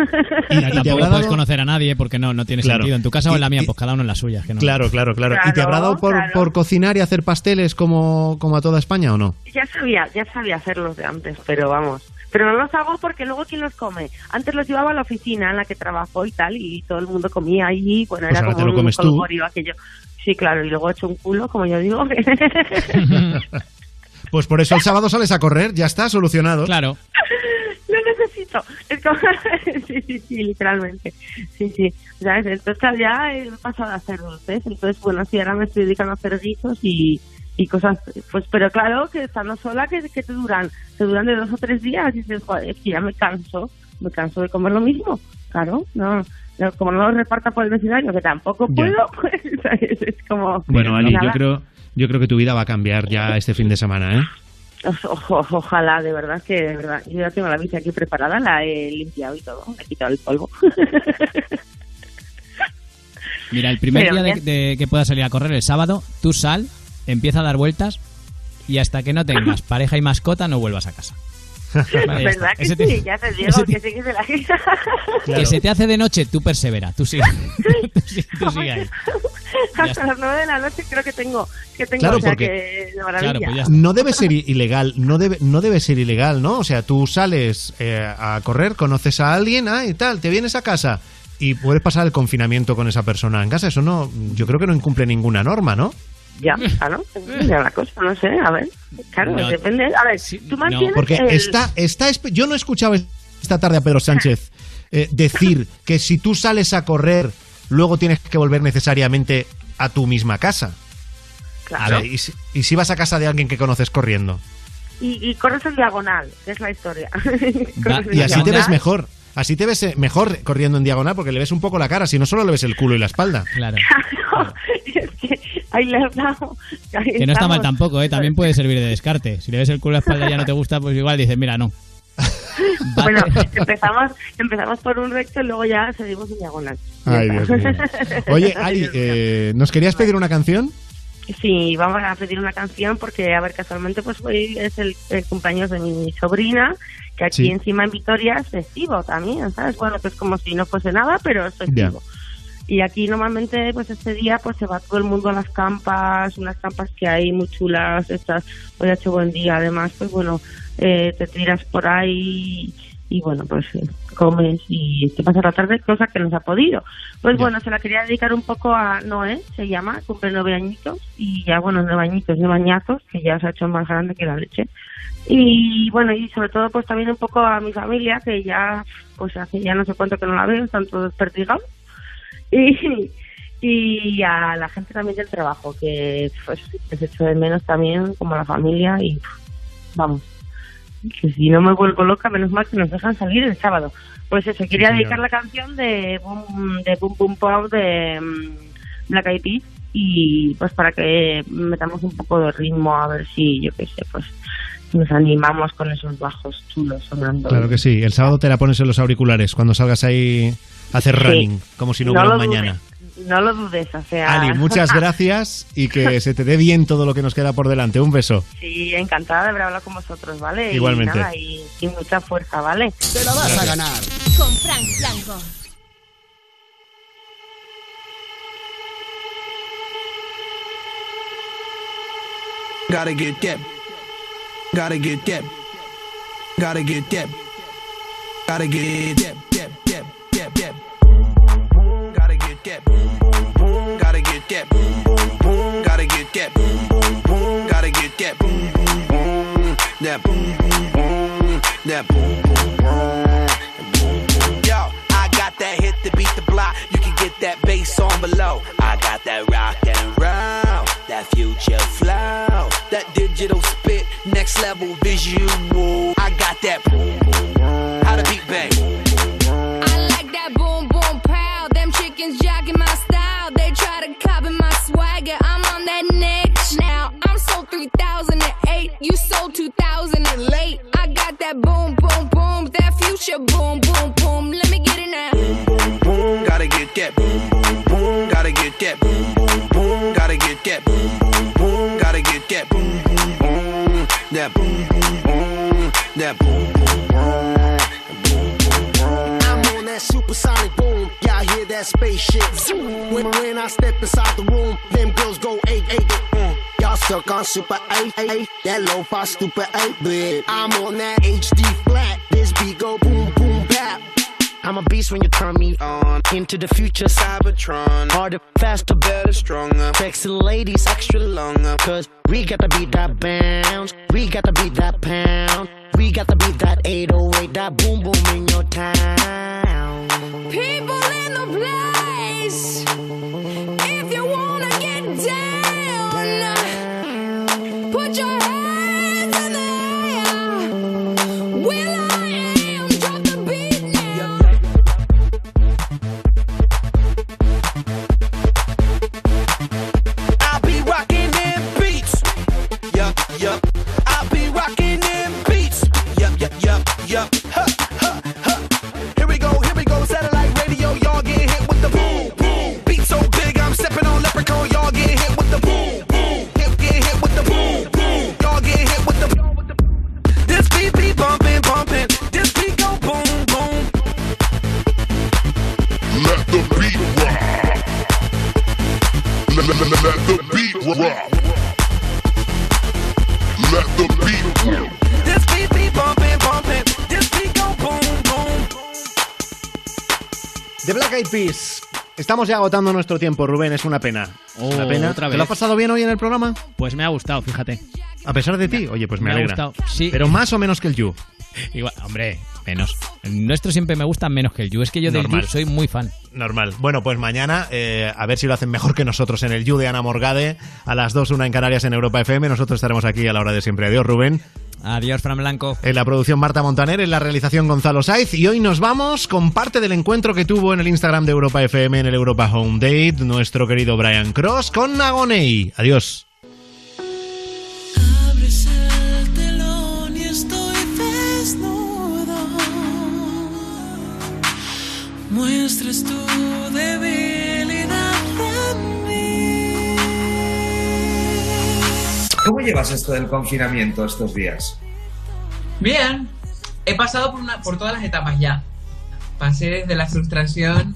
Y tampoco habrá puedes dado- conocer a nadie porque no, no tiene Claro. sentido. En tu casa o en la mía, y- pues cada uno en la suya. que no- Claro, claro, claro. ¿Y te habrá dado por, claro. por cocinar y hacer pasteles como, como a toda España o no? ya sabía, ya sabía hacerlos de antes, pero vamos. Pero no los hago porque luego ¿quién los come? Antes los llevaba a la oficina en la que trabajo y tal, y todo el mundo comía allí, bueno, Pues era ahora como te lo un comes tú. jolgorio aquello. Sí, claro, y luego he hecho un culo, como yo digo. Pues por eso el sábado sales a correr, ya está solucionado. Claro. lo necesito. Es como... sí, sí, sí, literalmente. Sí, sí. ¿Sabes? Entonces ya he pasado a hacer dulces. Entonces, bueno, sí, ahora me estoy dedicando a hacer guisos y, y cosas. Pues, pero claro, que estando sola, que, que te duran? Te duran de dos o tres días. Y dices, joder, es que ya me canso. Me canso de comer lo mismo. Claro, no. no, como no lo reparta por el vecindario, que tampoco puedo, pues es como... Bueno, Ali, nada. yo creo, yo creo que tu vida va a cambiar ya este fin de semana, ¿eh? O- o- ojalá, de verdad que de verdad. Yo ya tengo la bici aquí preparada, la he limpiado y todo, he quitado el polvo. Mira, el primer Pero día de que puedas salir a correr el sábado, tú sal, empieza a dar vueltas y hasta que no tengas pareja y mascota no vuelvas a casa. Vale, ya. ¿Verdad que sí? Ya te digo que sí que se la Que se te hace de noche, tú persevera, tú sigue. tú sigue, tú sigue ahí. Hasta las nueve de la noche creo que tengo, que tengo, Claro, o sea porque- que maravilla. pues No debe ser ilegal, no debe, no debe ser ilegal, ¿no? O sea, tú sales eh, a correr, conoces a alguien, ah, y tal, te vienes a casa y puedes pasar el confinamiento con esa persona en casa. Eso no, yo creo que no incumple ninguna norma, ¿no? Ya, claro, ya la cosa, no sé, a ver, claro, No. depende, a ver, tú mantienes porque el... está, está, yo no he escuchado esta tarde a Pedro Sánchez eh, decir que si tú sales a correr, luego tienes que volver necesariamente a tu misma casa. Claro. A ver, ¿y, si, y si vas a casa de alguien que conoces corriendo? y, y corres en diagonal, que es la historia. Y así te ves mejor. Así te ves eh, mejor corriendo en diagonal porque le ves un poco la cara, si no solo le ves el culo y la espalda. Claro. es que ahí le has dado. ahí Que no está mal tampoco, ¿eh? También puede servir de descarte. Si le ves el culo a la espalda y ya no te gusta, pues igual dices, mira, no. Bueno, empezamos, empezamos por un recto y luego ya seguimos en diagonal. Ay, Dios mío. Oye, Ali, eh, ¿nos querías pedir una canción? Sí, vamos a pedir una canción porque, a ver, casualmente pues hoy es el, el cumpleaños de mi sobrina, que aquí Sí. encima en Vitoria es festivo también, ¿sabes? Bueno, que es como si no fuese nada, pero es festivo. Y aquí normalmente pues este día pues se va todo el mundo a las campas, unas campas que hay muy chulas, estas, hoy ha hecho buen día, además pues bueno, eh, te tiras por ahí y bueno pues eh, comes y te pasas la tarde, cosa que no se ha podido. Pues bueno, se la quería dedicar un poco a Noé, se llama, cumple nueve añitos y ya bueno, nueve añitos, nueve añazos, que ya se ha hecho más grande que la leche. Y bueno, y sobre todo pues también un poco a mi familia, que ya pues hace ya no sé cuánto que no la veo, están todos perdigados y, y a la gente también del trabajo que pues les echo de menos también como a la familia y vamos que si no me vuelvo loca, menos mal que nos dejan salir el sábado. Pues eso, quería dedicar la canción de Boom, de Boom Boom Pow de mm, Black Eyed Peas y pues para que metamos un poco de ritmo a ver si, yo qué sé, pues nos animamos con esos bajos chulos sonando. Claro que sí. El sábado te la pones en los auriculares cuando salgas ahí a hacer Sí. running, como si no, No hubiera mañana. dudes, No lo dudes, o sea... Ali, muchas gracias y que se te dé bien todo lo que nos queda por delante. Un beso. Sí, encantada de haber hablado con vosotros, ¿vale? Igualmente. Y, nada, y, y mucha fuerza, ¿vale? Te la vas a ganar. Con Frank Blanco. Gotta get that. Gotta get that. Gotta get that. Gotta get that. that, that, that, that. Gotta get that. That. Boom boom boom. Gotta get get boom boom boom boom that. Gotta get that. Boom boom boom. That. That. Yo, I got that hit to beat the block. You can get that bass on below. I got that rock and roll, that future flow, that digital spit, next level visual. I got that. How 3008. You sold 2000 and late. I got that boom boom boom. That future boom boom boom. Let me get it now. Boom, boom, boom. Gotta get that. Boom, boom, boom. Gotta get that. Boom, boom, boom. Gotta get that. Boom, boom, boom. Gotta get that. Boom, boom, boom. That. Boom, boom, boom. That. Boom, boom, boom. I'm on that supersonic boom. Y'all hear that spaceship zoom. When, when I step inside the room, them girls go eight eight. Mm. Y'all stuck on super eight eight. That low fi stupid eight bit. I'm on that HD flat. This beat go boom boom bap. I'm a beast when you turn me on. Into the future, Cybertron. Harder, faster, better, stronger. Sexy ladies, extra longer. Cause we got to beat that bounce. We got to beat that pound. We got to beat that 808, that boom boom in your town. People in the place. If you wanna get down, Yeah. Estamos ya agotando nuestro tiempo, Rubén, es una pena. Oh, una pena. otra ¿Te vez. lo has pasado bien hoy en el programa? Pues me ha gustado, fíjate. A pesar de ti, oye, pues me, Me ha alegra. gustado, sí. Pero más o menos que el You. Igual, hombre, menos. El nuestro siempre me gusta menos que el You. Es que yo del Normal. You soy muy fan. Normal. Bueno, pues mañana eh, a ver si lo hacen mejor que nosotros en el You de Ana Morgade a las 2, una en Canarias en Europa FM. Nosotros estaremos aquí a la hora de siempre. Adiós, Rubén. Adiós, Fran Blanco. En la producción Marta Montaner, en la realización Gonzalo Saiz. Y hoy nos vamos con parte del encuentro que tuvo en el Instagram de Europa FM en el Europa Home Date nuestro querido Brian Cross con Nagonei. Adiós. Muestras tu debilidad en mí. ¿Cómo llevas esto del confinamiento estos días? Bien, he pasado por, una, por todas las etapas ya. Pasé desde la frustración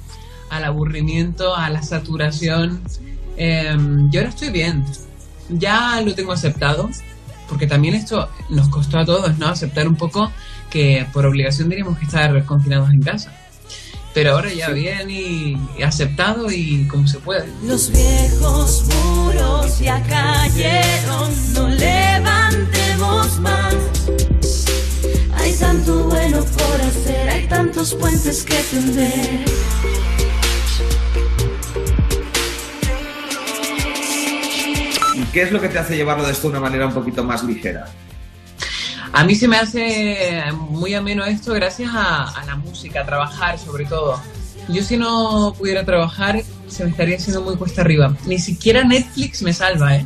al aburrimiento, a la saturación. Em, y ahora estoy bien. Ya lo tengo aceptado, porque también esto nos costó a todos, ¿no? Aceptar un poco que por obligación teníamos que estar confinados en casa. Pero ahora ya bien y, y aceptado y como se puede. Los viejos muros ya cayeron, no levantemos más. Hay tanto bueno por hacer, hay tantos puentes que tender. ¿Y qué es lo que te hace llevarlo de esto de una manera un poquito más ligera? A mí se me hace muy ameno esto gracias a, a la música, a trabajar sobre todo. Yo si no pudiera trabajar, se me estaría haciendo muy cuesta arriba. Ni siquiera Netflix me salva, ¿eh?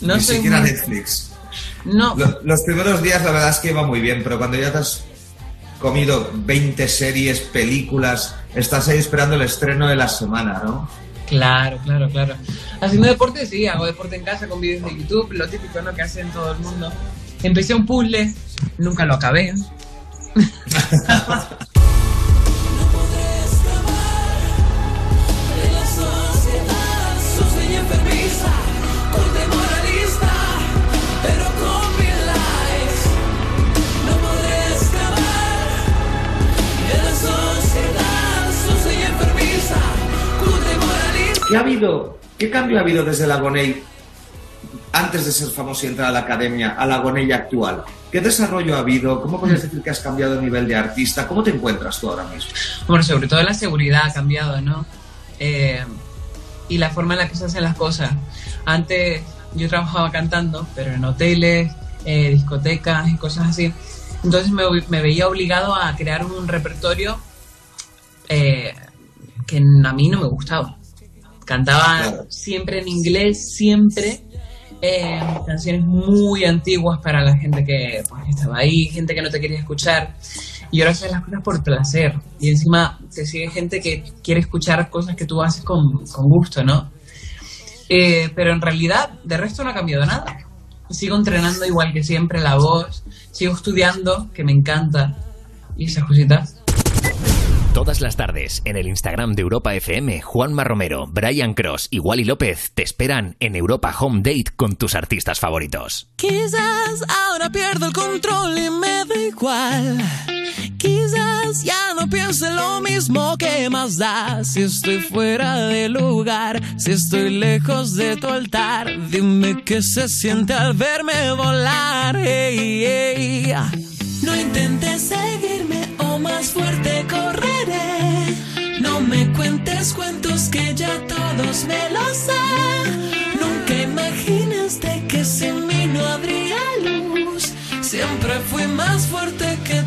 No Ni soy siquiera muy- Netflix. No. Lo- Los primeros días la verdad es que iba muy bien, pero cuando ya te has comido 20 series, películas, estás ahí esperando el estreno de la semana, ¿no? Claro, claro, claro. Haciendo deporte, sí, hago deporte en casa con vídeos de YouTube, lo típico ¿no? que hacen todo el mundo. Empecé un puzzle, nunca lo acabé. ¿Qué ha habido? ¿Qué cambio ha habido desde la Gonei antes de ser famoso y entrar a la academia a la Gonei actual? ¿Qué desarrollo ha habido? ¿Cómo podrías decir que has cambiado el nivel de artista? ¿Cómo te encuentras tú ahora mismo? Bueno, sobre todo la seguridad ha cambiado, ¿no? Eh, y la forma en la que se hacen las cosas. Antes yo trabajaba cantando, pero en hoteles, eh, discotecas y cosas así. Entonces me, me veía obligado a crear un repertorio eh, que a mí no me gustaba. Cantaba Claro. siempre en inglés, siempre. Eh, canciones muy antiguas para la gente que, pues, estaba ahí, gente que no te quería escuchar. Y ahora haces las cosas por placer. Y encima te sigue gente que quiere escuchar cosas que tú haces con, con gusto, ¿no? Eh, pero en realidad, de resto no ha cambiado nada. Sigo entrenando igual que siempre la voz, sigo estudiando, que me encanta, y esas cositas. Todas las tardes, en el Instagram de Europa FM, Juanma Romero, Brian Cross y Wally López te esperan en Europa Home Date con tus artistas favoritos. Quizás ahora pierdo el control y me da igual. Quizás ya no piense lo mismo que más da. Si estoy fuera de lugar, si estoy lejos de tu altar, dime qué se siente al verme volar. Ey, ey. No intentes seguirme o más fuerte correré. Me cuentes cuentos que ya todos me los sé. Nunca imaginaste que sin mí no habría luz. Siempre fui más fuerte que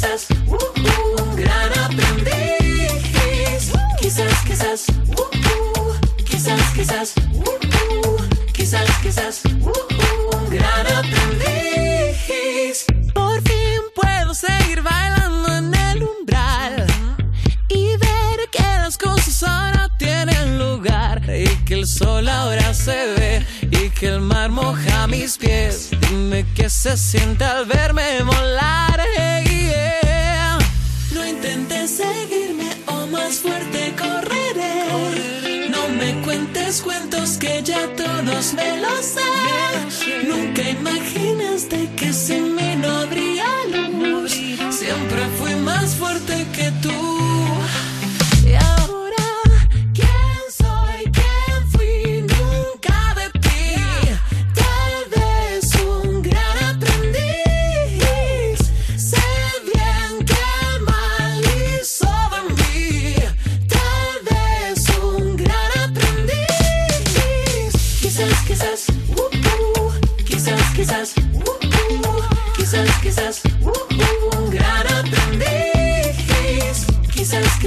quizás, uh, uh, gran aprendiz. Quizás, quizás, uh, uh, quizás, quizás, uh, uh, quizás, quizás, uh, gran aprendiz. Por fin puedo seguir bailando en el umbral y ver que las cosas ahora tienen lugar y que el sol ahora se ve que el mar moja mis pies. Dime qué se siente al verme volar. hey, yeah. No intentes seguirme o más fuerte correré. No me cuentes cuentos que ya todos me los sé. Nunca imaginaste que sin mí no habría luz. Siempre fui más fuerte que tú.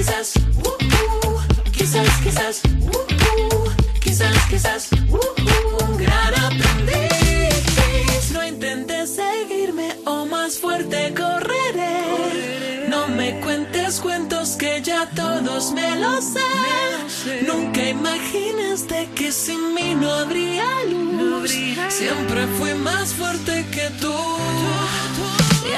Quizás, uh, quizás, quizás, uh, quizás, quizás, un gran aprendiz. No intentes seguirme o más fuerte correré. No me cuentes cuentos que ya todos me los sé. Nunca imaginaste que sin mí no habría luz. Siempre fui más fuerte que tú. Y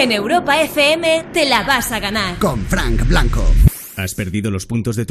En Europa FM te la vas a ganar. Con Frank Blanco. ¿Has perdido los puntos de tu